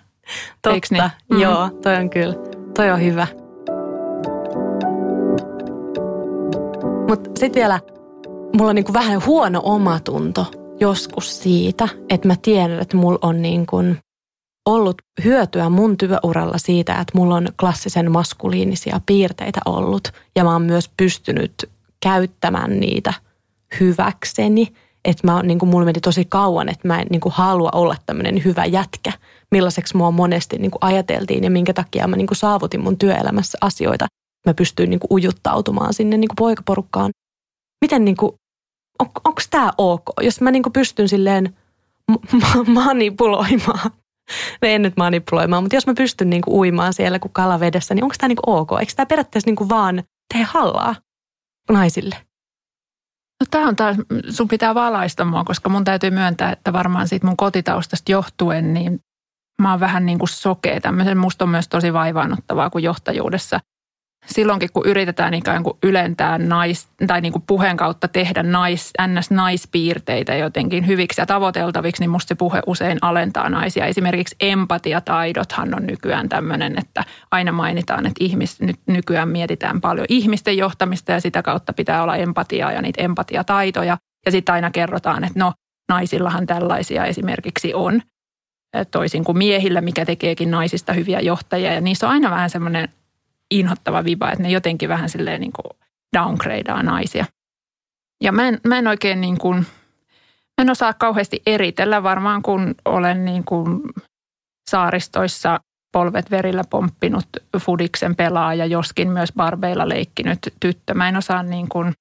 Totta, niin? mm. joo, toi on kyllä, toi on hyvä. Mutta sitten vielä mulla on niin kuin vähän huono omatunto joskus siitä, että mä tiedän, että mulla on niin kuin ollut hyötyä mun työuralla siitä, että mulla on klassisen maskuliinisia piirteitä ollut ja mä oon myös pystynyt käyttämään niitä hyväkseni. Että mä, niin kuin mulla meni tosi kauan, että mä en niin kuin halua olla tämmöinen hyvä jätkä, millaiseksi mua monesti niin kuin ajateltiin ja minkä takia mä niin kuin saavutin mun työelämässä asioita. Mä pystyin niin kuin ujuttautumaan sinne niin kuin poikaporukkaan. Miten niin kuin on, onko tämä ok, jos mä niinku pystyn silleen ma- manipuloimaan. No en nyt manipuloimaan, mutta jos mä pystyn niinku uimaan siellä kuin kalavedessä, niin onko tämä niinku ok? Eikö tämä periaatteessa niinku vaan tee hallaa naisille?
No tämä on taas, sun pitää valaista mua, koska mun täytyy myöntää, että varmaan siitä mun kotitaustasta johtuen, niin mä oon vähän niin kuin sokea. Tämmöisen musta on myös tosi vaivaannuttavaa, kun johtajuudessa silloinkin, kun yritetään ikään kuin ylentää nais, tai niin kuin puheen kautta tehdä nais, ns-naispiirteitä jotenkin hyviksi ja tavoiteltaviksi, niin musta se puhe usein alentaa naisia. Esimerkiksi empatiataidothan on nykyään tämmöinen, että aina mainitaan, että ihmis, nyt nykyään mietitään paljon ihmisten johtamista ja sitä kautta pitää olla empatiaa ja niitä empatiataitoja. Ja sitten aina kerrotaan, että no naisillahan tällaisia esimerkiksi on toisin kuin miehillä, mikä tekeekin naisista hyviä johtajia. Ja niissä on aina vähän semmoinen inhottava viba, että ne jotenkin vähän silleen niin kuin downgradeaa naisia. Ja mä en, mä en oikein niin kuin, mä en osaa kauheasti eritellä varmaan, kun olen niin kuin saaristoissa polvet verillä pomppinut Fudiksen pelaaja, joskin myös barbeilla leikkinyt tyttö. Mä en osaa niin kuin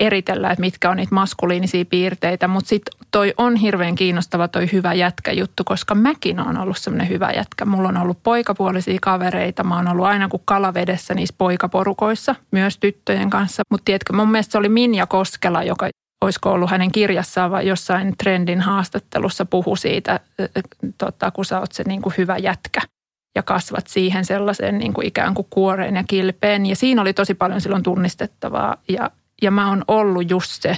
eritellä, että mitkä on niitä maskuliinisia piirteitä, mutta sitten toi on hirveän kiinnostava toi hyvä jätkä juttu, koska mäkin on ollut semmoinen hyvä jätkä. Mulla on ollut poikapuolisia kavereita, mä oon ollut aina kuin kalavedessä niissä poikaporukoissa, myös tyttöjen kanssa. Mutta tiedätkö, mun mielestä se oli Minja Koskela, joka olisiko ollut hänen kirjassaan vai jossain trendin haastattelussa puhu siitä, tota, kun sä oot se niin kuin hyvä jätkä ja kasvat siihen sellaiseen niin kuin ikään kuin kuoreen ja kilpeen. Ja siinä oli tosi paljon silloin tunnistettavaa ja ja mä oon ollut just se.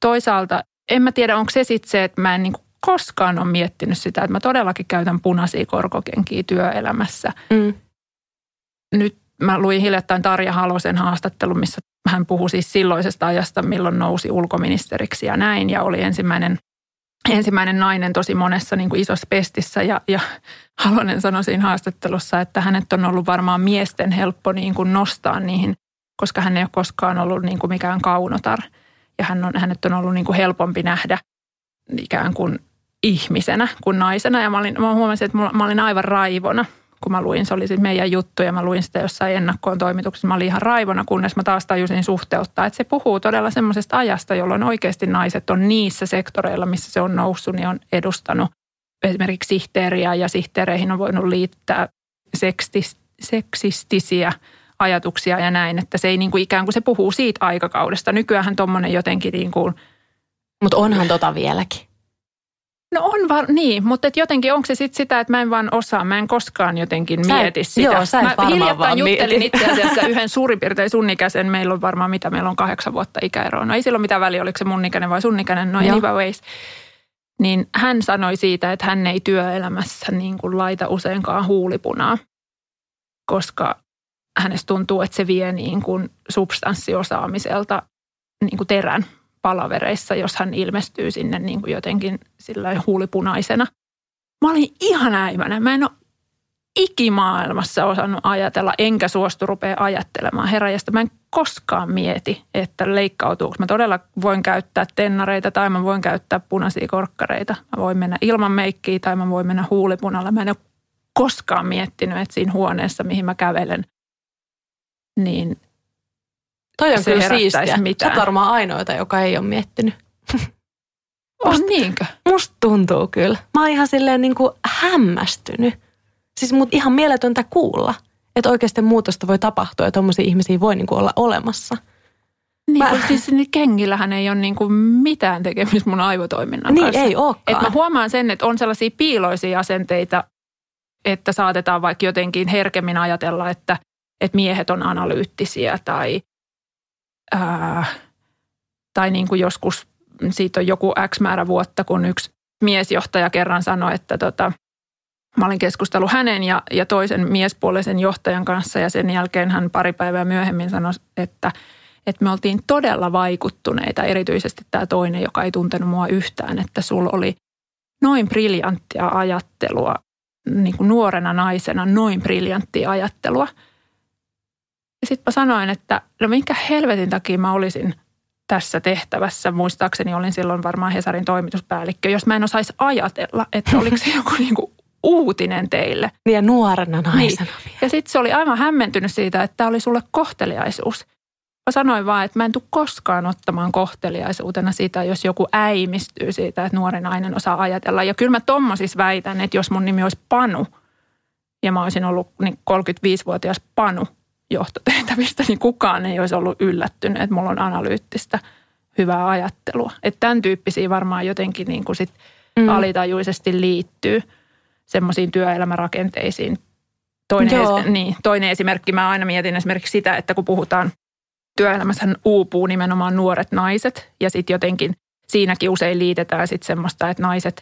Toisaalta en mä tiedä, onko se sitten se, että mä en niin koskaan ole miettinyt sitä, että mä todellakin käytän punaisia korkokenkiä työelämässä. Mm. Nyt mä luin hiljattain Tarja Halosen haastattelun, missä hän puhui siis silloisesta ajasta, milloin nousi ulkoministeriksi ja näin. Ja oli ensimmäinen, ensimmäinen nainen tosi monessa niin kuin isossa pestissä. Ja, ja Halonen sanoi siinä haastattelussa, että hänet on ollut varmaan miesten helppo niin kuin nostaa niihin koska hän ei ole koskaan ollut niin kuin mikään kaunotar. Ja hän on, hänet on ollut niin kuin helpompi nähdä ikään kuin ihmisenä kuin naisena. Ja mä, olin, mä huomasin, että mä olin aivan raivona, kun mä luin. Se oli siis meidän juttu ja mä luin sitä jossain ennakkoon toimituksessa. Mä olin ihan raivona, kunnes mä taas tajusin suhteuttaa. Että se puhuu todella semmoisesta ajasta, jolloin oikeasti naiset on niissä sektoreilla, missä se on noussut, niin on edustanut esimerkiksi sihteeriä ja sihteereihin on voinut liittää seksistisiä – ajatuksia ja näin, että se ei niin kuin ikään kuin se puhuu siitä aikakaudesta. Nykyään tuommoinen jotenkin niin kuin...
Mutta onhan tota vieläkin.
No on var, niin, mutta et jotenkin onko se sitten sitä, että mä en vaan osaa, mä en koskaan jotenkin
Sä et-
mieti sitä.
joo, sä et
mä hiljattain
vaan
juttelin
mieti. [laughs]
itse asiassa yhden suurin piirtein sun ikäisen, meillä on varmaan mitä, meillä on kahdeksan vuotta ikäeroa. No ei sillä ole mitään väliä, oliko se mun ikäinen vai sun ikäinen, no
Joo.
anyways. Niin hän sanoi siitä, että hän ei työelämässä niin kuin laita useinkaan huulipunaa, koska hänestä tuntuu, että se vie niin kuin substanssiosaamiselta niin kuin terän palavereissa, jos hän ilmestyy sinne niin kuin jotenkin sillä huulipunaisena. Mä olin ihan äimänä. Mä en ole ikimaailmassa osannut ajatella, enkä suostu rupea ajattelemaan heräjästä. Mä en koskaan mieti, että leikkautuuko. Mä todella voin käyttää tennareita tai mä voin käyttää punaisia korkkareita. Mä voin mennä ilman meikkiä tai mä voin mennä huulipunalla. Mä en ole koskaan miettinyt, että siinä huoneessa, mihin mä kävelen, niin
Toi on
Se
kyllä siistiä. Sä
mitään.
oot varmaan ainoita, joka ei ole miettinyt.
on niinkö?
Musta tuntuu kyllä. Mä oon ihan silleen niin kuin hämmästynyt. Siis mut ihan mieletöntä kuulla, että oikeasti muutosta voi tapahtua ja tommosia ihmisiä voi niin kuin olla olemassa.
Niin,
Mä-
mä... siis niin kengillähän ei ole niin kuin mitään tekemistä mun aivotoiminnan
Niin
kanssa.
ei ookaan.
Et mä huomaan sen, että on sellaisia piiloisia asenteita, että saatetaan vaikka jotenkin herkemmin ajatella, että, että miehet on analyyttisiä tai, ää, tai niin kuin joskus siitä on joku X määrä vuotta, kun yksi miesjohtaja kerran sanoi, että tota, mä olin keskustellut hänen ja, ja toisen miespuolisen johtajan kanssa ja sen jälkeen hän pari päivää myöhemmin sanoi, että, että me oltiin todella vaikuttuneita, erityisesti tämä toinen, joka ei tuntenut mua yhtään, että sulla oli noin briljanttia ajattelua, niin kuin nuorena naisena noin briljanttia ajattelua. Ja sitten mä sanoin, että no minkä helvetin takia mä olisin tässä tehtävässä. Muistaakseni olin silloin varmaan Hesarin toimituspäällikkö, jos mä en osaisi ajatella, että oliko se [laughs] joku niin kuin uutinen teille.
Niin ja nuorena naisena niin.
Ja sitten se oli aivan hämmentynyt siitä, että tämä oli sulle kohteliaisuus. Mä sanoin vaan, että mä en tule koskaan ottamaan kohteliaisuutena sitä, jos joku äimistyy siitä, että nuori nainen osaa ajatella. Ja kyllä mä tommosissa väitän, että jos mun nimi olisi Panu ja mä olisin ollut niin 35-vuotias Panu johtotehtävistä, niin kukaan ei olisi ollut yllättynyt, että mulla on analyyttistä hyvää ajattelua. Että tämän tyyppisiä varmaan jotenkin niin kuin sit
Mm.
alitajuisesti liittyy semmoisiin työelämärakenteisiin. Toinen, es, niin, toinen esimerkki, mä aina mietin esimerkiksi sitä, että kun puhutaan työelämässä uupuu nimenomaan nuoret naiset ja sitten jotenkin siinäkin usein liitetään sitten semmoista, että naiset,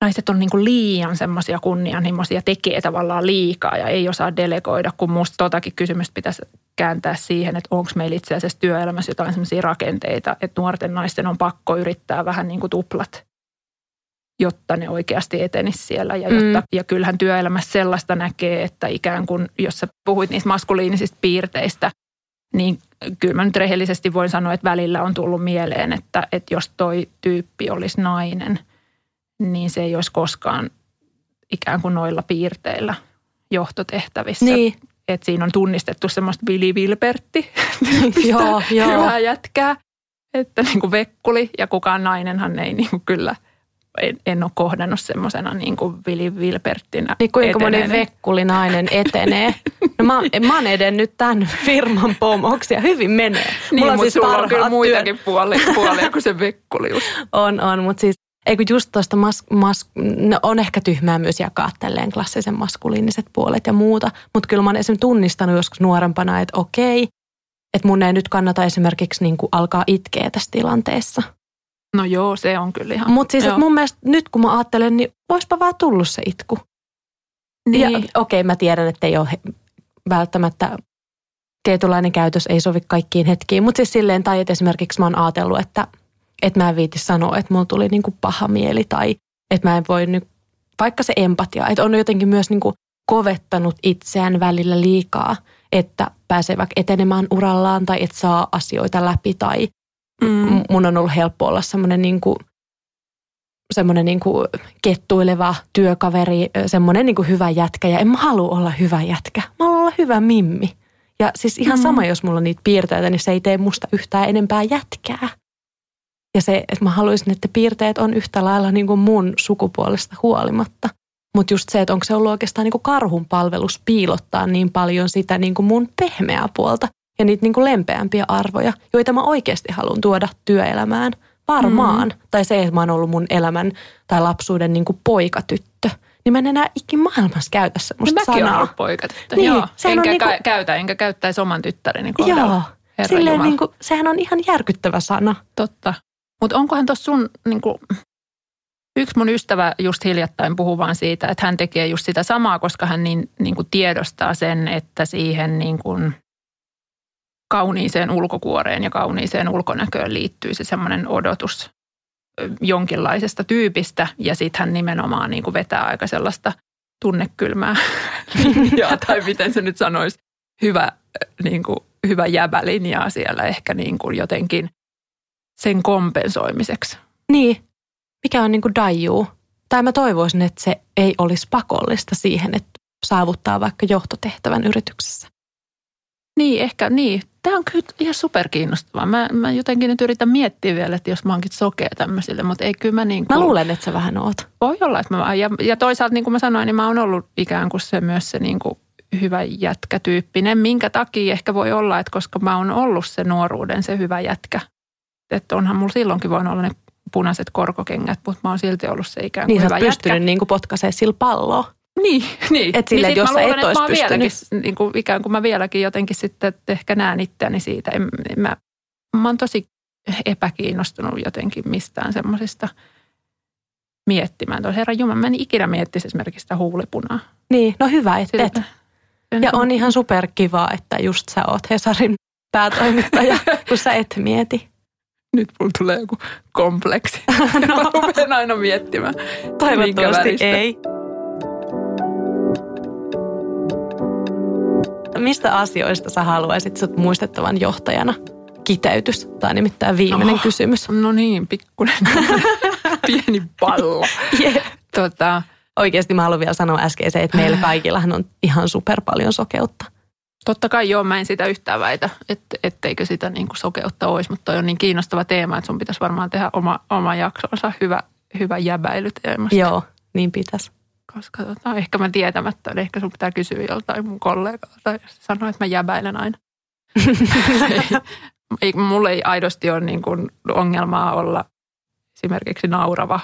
naiset on niinku liian semmoisia kunnianhimoisia, tekee tavallaan liikaa ja ei osaa delegoida, kun musta totakin kysymystä pitäisi kääntää siihen, että onko meillä itse asiassa työelämässä jotain semmoisia rakenteita, että nuorten naisten on pakko yrittää vähän niin kuin tuplat jotta ne oikeasti etenisi siellä. Ja, jotta,
Mm.
ja kyllähän työelämässä sellaista näkee, että ikään kuin, jos sä puhuit niistä maskuliinisista piirteistä, niin kyllä mä nyt rehellisesti voin sanoa, että välillä on tullut mieleen, että, että jos toi tyyppi olisi nainen, niin se ei olisi koskaan ikään kuin noilla piirteillä johtotehtävissä.
Niin,
Että siinä on tunnistettu semmoista Billy Wilbertti,
joo, joo.
hyvää jätkää, että niin kuin vekkuli ja kukaan nainenhan ei niin kuin kyllä, en, en ole kohdannut semmoisena niin kuin Vili Wilberttinä
Niin kuinka moni
eteneen.
vekkulinainen etenee. No mä, mä oon edennyt tämän firman pomoksi ja hyvin menee.
Niin,
Mulla on
mutta
siis
sulla on kyllä muitakin puolia, puolia kuin se vekkulius. [laughs]
On, on, mutta siis ei kun just tuosta mas, mas, no on ehkä tyhmää myös jakaa tälleen klassisen maskuliiniset puolet ja muuta, mutta kyllä mä oon esimerkiksi tunnistanut joskus nuorempana, että okei, että mun ei nyt kannata esimerkiksi niin kuin alkaa itkeä tässä tilanteessa.
No joo, se on kyllä ihan.
Mutta siis mun mielestä nyt kun mä ajattelen, niin voispa vaan tullut se itku.
niin,
Ja okei, mä tiedän, että ei ole välttämättä tietynlainen käytös ei sovi kaikkiin hetkiin, mutta siis silleen, tai että esimerkiksi mä oon ajatellut, että, että mä en viiti sanoa, että mulla tuli niinku paha mieli tai että mä en voi nyt, vaikka se empatia, että on jotenkin myös niinku kovettanut itseään välillä liikaa, että pääsee vaikka etenemään urallaan tai että saa asioita läpi tai
mm,
mun on ollut helppo olla semmoinen niinku, semmoinen niinku kettuileva työkaveri, semmoinen niinku hyvä jätkä. Ja en mä halua olla hyvä jätkä. Mä haluan olla hyvä mimmi. Ja siis ihan
Mm.
sama, jos mulla on niitä piirteitä, niin se ei tee musta yhtään enempää jätkää. Ja se, että mä haluaisin, että piirteet on yhtä lailla niin kuin mun sukupuolesta huolimatta. Mutta just se, että onko se ollut oikeastaan niin kuin karhun palvelus piilottaa niin paljon sitä niin kuin mun pehmeää puolta ja niitä niin kuin lempeämpiä arvoja, joita mä oikeasti haluan tuoda työelämään. varmaan. Mm. Tai se, että mä oon ollut mun elämän tai lapsuuden niin kuin poikatyttö. Niin mä en enää ikin maailmassa käytä semmoista
mäkin
sanaa.
ollut poikatyttö.
Niin,
Joo.
sehän on
Enkä
niinku-
käytä, enkä käyttäisi oman tyttäreni kohdalla.
Joo. Silleen
Jumala.
niin kuin, sehän on ihan järkyttävä sana.
Totta. Mutta onkohan tuossa sun, niin kuin, yksi mun ystävä just hiljattain puhuu vaan siitä, että hän tekee just sitä samaa, koska hän niin, niin kuin tiedostaa sen, että siihen niin kuin kauniiseen ulkokuoreen ja kauniiseen ulkonäköön liittyy se semmoinen odotus jonkinlaisesta tyypistä. Ja sitten hän nimenomaan niin kuin vetää aika sellaista tunnekylmää [laughs] linjaa, tai miten se nyt sanoisi, hyvä, niin kuin, hyvä jäbälinjaa siellä ehkä niin kuin jotenkin sen kompensoimiseksi.
Niin, mikä on niin kuin daijuu. Tai mä toivoisin, että se ei olisi pakollista siihen, että saavuttaa vaikka johtotehtävän yrityksessä.
Niin, ehkä niin. Tämä on kyllä ihan superkiinnostavaa. Mä, mä jotenkin nyt yritän miettiä vielä, että jos mä oonkin sokea tämmöisille, mutta ei kyllä mä niin kuin...
Mä luulen, että sä vähän oot.
Voi olla, että mä... Ja, ja toisaalta niin kuin mä sanoin, niin mä oon ollut ikään kuin se myös se niin kuin hyvä jätkätyyppinen. Minkä takia ehkä voi olla, että koska mä oon ollut se nuoruuden se hyvä jätkä. Että onhan mulla silloinkin voinut olla ne punaiset korkokengät, mutta mä oon silti ollut se ikään kuin
Niin
hyvä jätkä.
niin kuin potkaisee sillä palloa.
Niin, [laughs] niin.
Et silleen,
niin
jos
mä
et
luulen, että
ois
mä vieläkin, niin kuin, ikään kuin mä vieläkin jotenkin sitten että ehkä näen itseäni siitä. En, en mä, mä oon tosi epäkiinnostunut jotenkin mistään semmoisista miettimään. Tuossa herran Jumala, mä en ikinä miettisi esimerkiksi sitä huulipunaa.
Niin, no hyvä, että
sen-
Ja on ihan superkiva, että just sä oot Hesarin päätoimittaja, [laughs] kun sä et mieti.
Nyt mulla tulee joku kompleksi. no. [laughs] Mä rupean aina miettimään.
Toivottavasti ei. Mistä asioista sä haluaisit sut muistettavan johtajana? Kiteytys. Tämä on nimittäin viimeinen
Oh.
kysymys.
No niin, pikkuinen [laughs] pieni pallo. [laughs]
Jep.
Tota,
Oikeasti mä haluan vielä sanoa äskeiseen, että meillä kaikillahan on ihan super paljon sokeutta.
Totta kai joo, mä en sitä yhtään väitä, että etteikö sitä niin kuin sokeutta olisi, mutta toi on niin kiinnostava teema, että sun pitäisi varmaan tehdä oma, oma jaksonsa hyvä, hyvä jäbäilyteemasta.
Joo, niin pitäisi.
Koska tota, ehkä mä tietämättä, niin ehkä sun pitää kysyä joltain mun kollegalta, jos sanoo, että mä jäbäilen aina. ei, [laughs] ei, mulla ei aidosti ole niin kuin ongelmaa olla esimerkiksi naurava,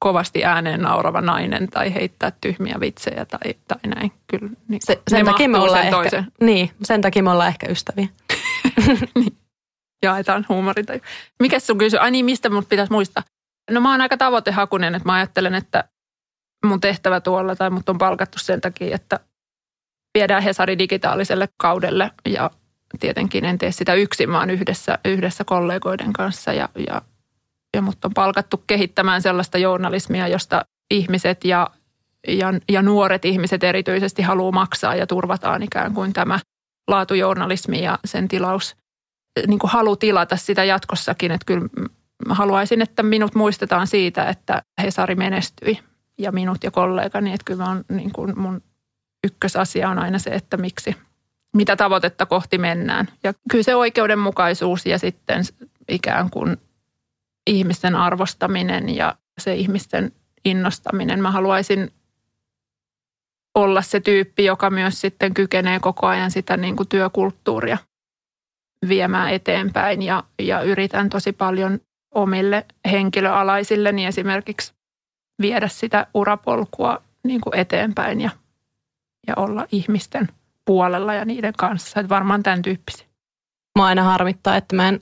kovasti ääneen naurava nainen tai heittää tyhmiä vitsejä tai, tai näin. Kyllä, niin
Se, sen, takia me ollaan
sen
ehkä,
toisen.
niin, sen takia me ollaan ehkä ystäviä. [laughs]
jaetaan huumorintaju. Mikä sun kysy? Ai niin, mistä mut pitäisi muistaa? No mä oon aika tavoitehakunen, että mä ajattelen, että mun tehtävä tuolla tai mut on palkattu sen takia, että viedään Hesari digitaaliselle kaudelle ja tietenkin en tee sitä yksin, vaan yhdessä, yhdessä kollegoiden kanssa ja, ja, ja mut on palkattu kehittämään sellaista journalismia, josta ihmiset ja, ja, ja nuoret ihmiset erityisesti haluaa maksaa ja turvataan ikään kuin tämä laatujournalismi ja sen tilaus niin kuin halu tilata sitä jatkossakin. Että kyllä haluaisin, että minut muistetaan siitä, että Hesari menestyi ja minut ja kollegani. Että kyllä on, niin kuin mun ykkösasia on aina se, että miksi, mitä tavoitetta kohti mennään. Ja kyllä se oikeudenmukaisuus ja sitten ikään kuin ihmisten arvostaminen ja se ihmisten innostaminen. Mä haluaisin olla se tyyppi, joka myös sitten kykenee koko ajan sitä niin kuin työkulttuuria viemään eteenpäin ja, ja yritän tosi paljon omille henkilöalaisilleni esimerkiksi viedä sitä urapolkua niin kuin eteenpäin ja, ja olla ihmisten puolella ja niiden kanssa. Että varmaan tämän tyyppisiä.
Mua aina harmittaa, että mä en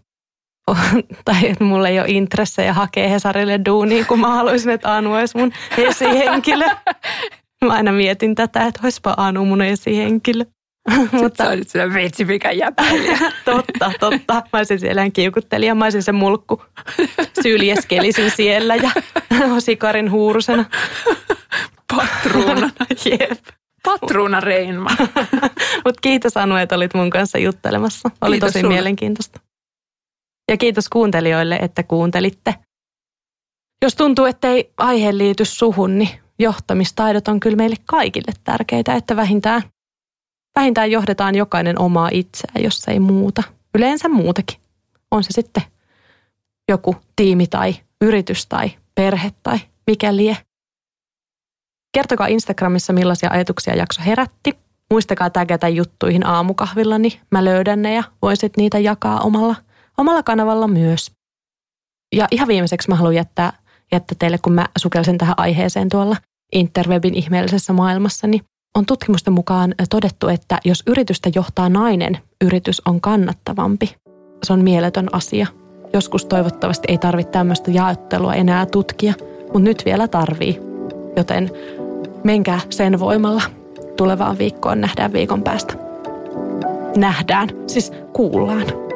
tai että mulla ei ole intressejä hakea Hesarille duunia, kun mä haluaisin, että Anu olisi mun esihenkilö. Mä aina mietin tätä, että olisipa Anu mun esihenkilö.
Mutta sä olisit se vitsi, mikä jäpäilijä. [laughs]
totta, totta. Mä olisin siellä kiukuttelija. Mä olisin se mulkku. Syljeskelisin siellä ja sikarin huurusena.
Patruuna.
Jep.
Patruuna Reinma.
Mutta kiitos Anu, että olit mun kanssa juttelemassa. Oli
Kiitos
tosi
sulle.
mielenkiintoista. Ja kiitos kuuntelijoille, että kuuntelitte. Jos tuntuu, että ei aihe liity suhun, niin johtamistaidot on kyllä meille kaikille tärkeitä, että vähintään, vähintään johdetaan jokainen omaa itseään, jos ei muuta. Yleensä muutakin. On se sitten joku tiimi tai yritys tai perhe tai mikä lie. Kertokaa Instagramissa, millaisia ajatuksia jakso herätti. Muistakaa tägätä juttuihin aamukahvilla, niin mä löydän ne ja voisit niitä jakaa omalla, omalla kanavalla myös. Ja ihan viimeiseksi mä haluan jättää, jättää teille, kun mä sukelsin tähän aiheeseen tuolla interwebin ihmeellisessä maailmassa, niin on tutkimusten mukaan todettu, että jos yritystä johtaa nainen, yritys on kannattavampi. Se on mieletön asia. Joskus toivottavasti ei tarvitse tämmöistä jaottelua enää tutkia, mutta nyt vielä tarvii. Joten menkää sen voimalla. Tulevaan viikkoon nähdään viikon päästä. Nähdään, siis kuullaan.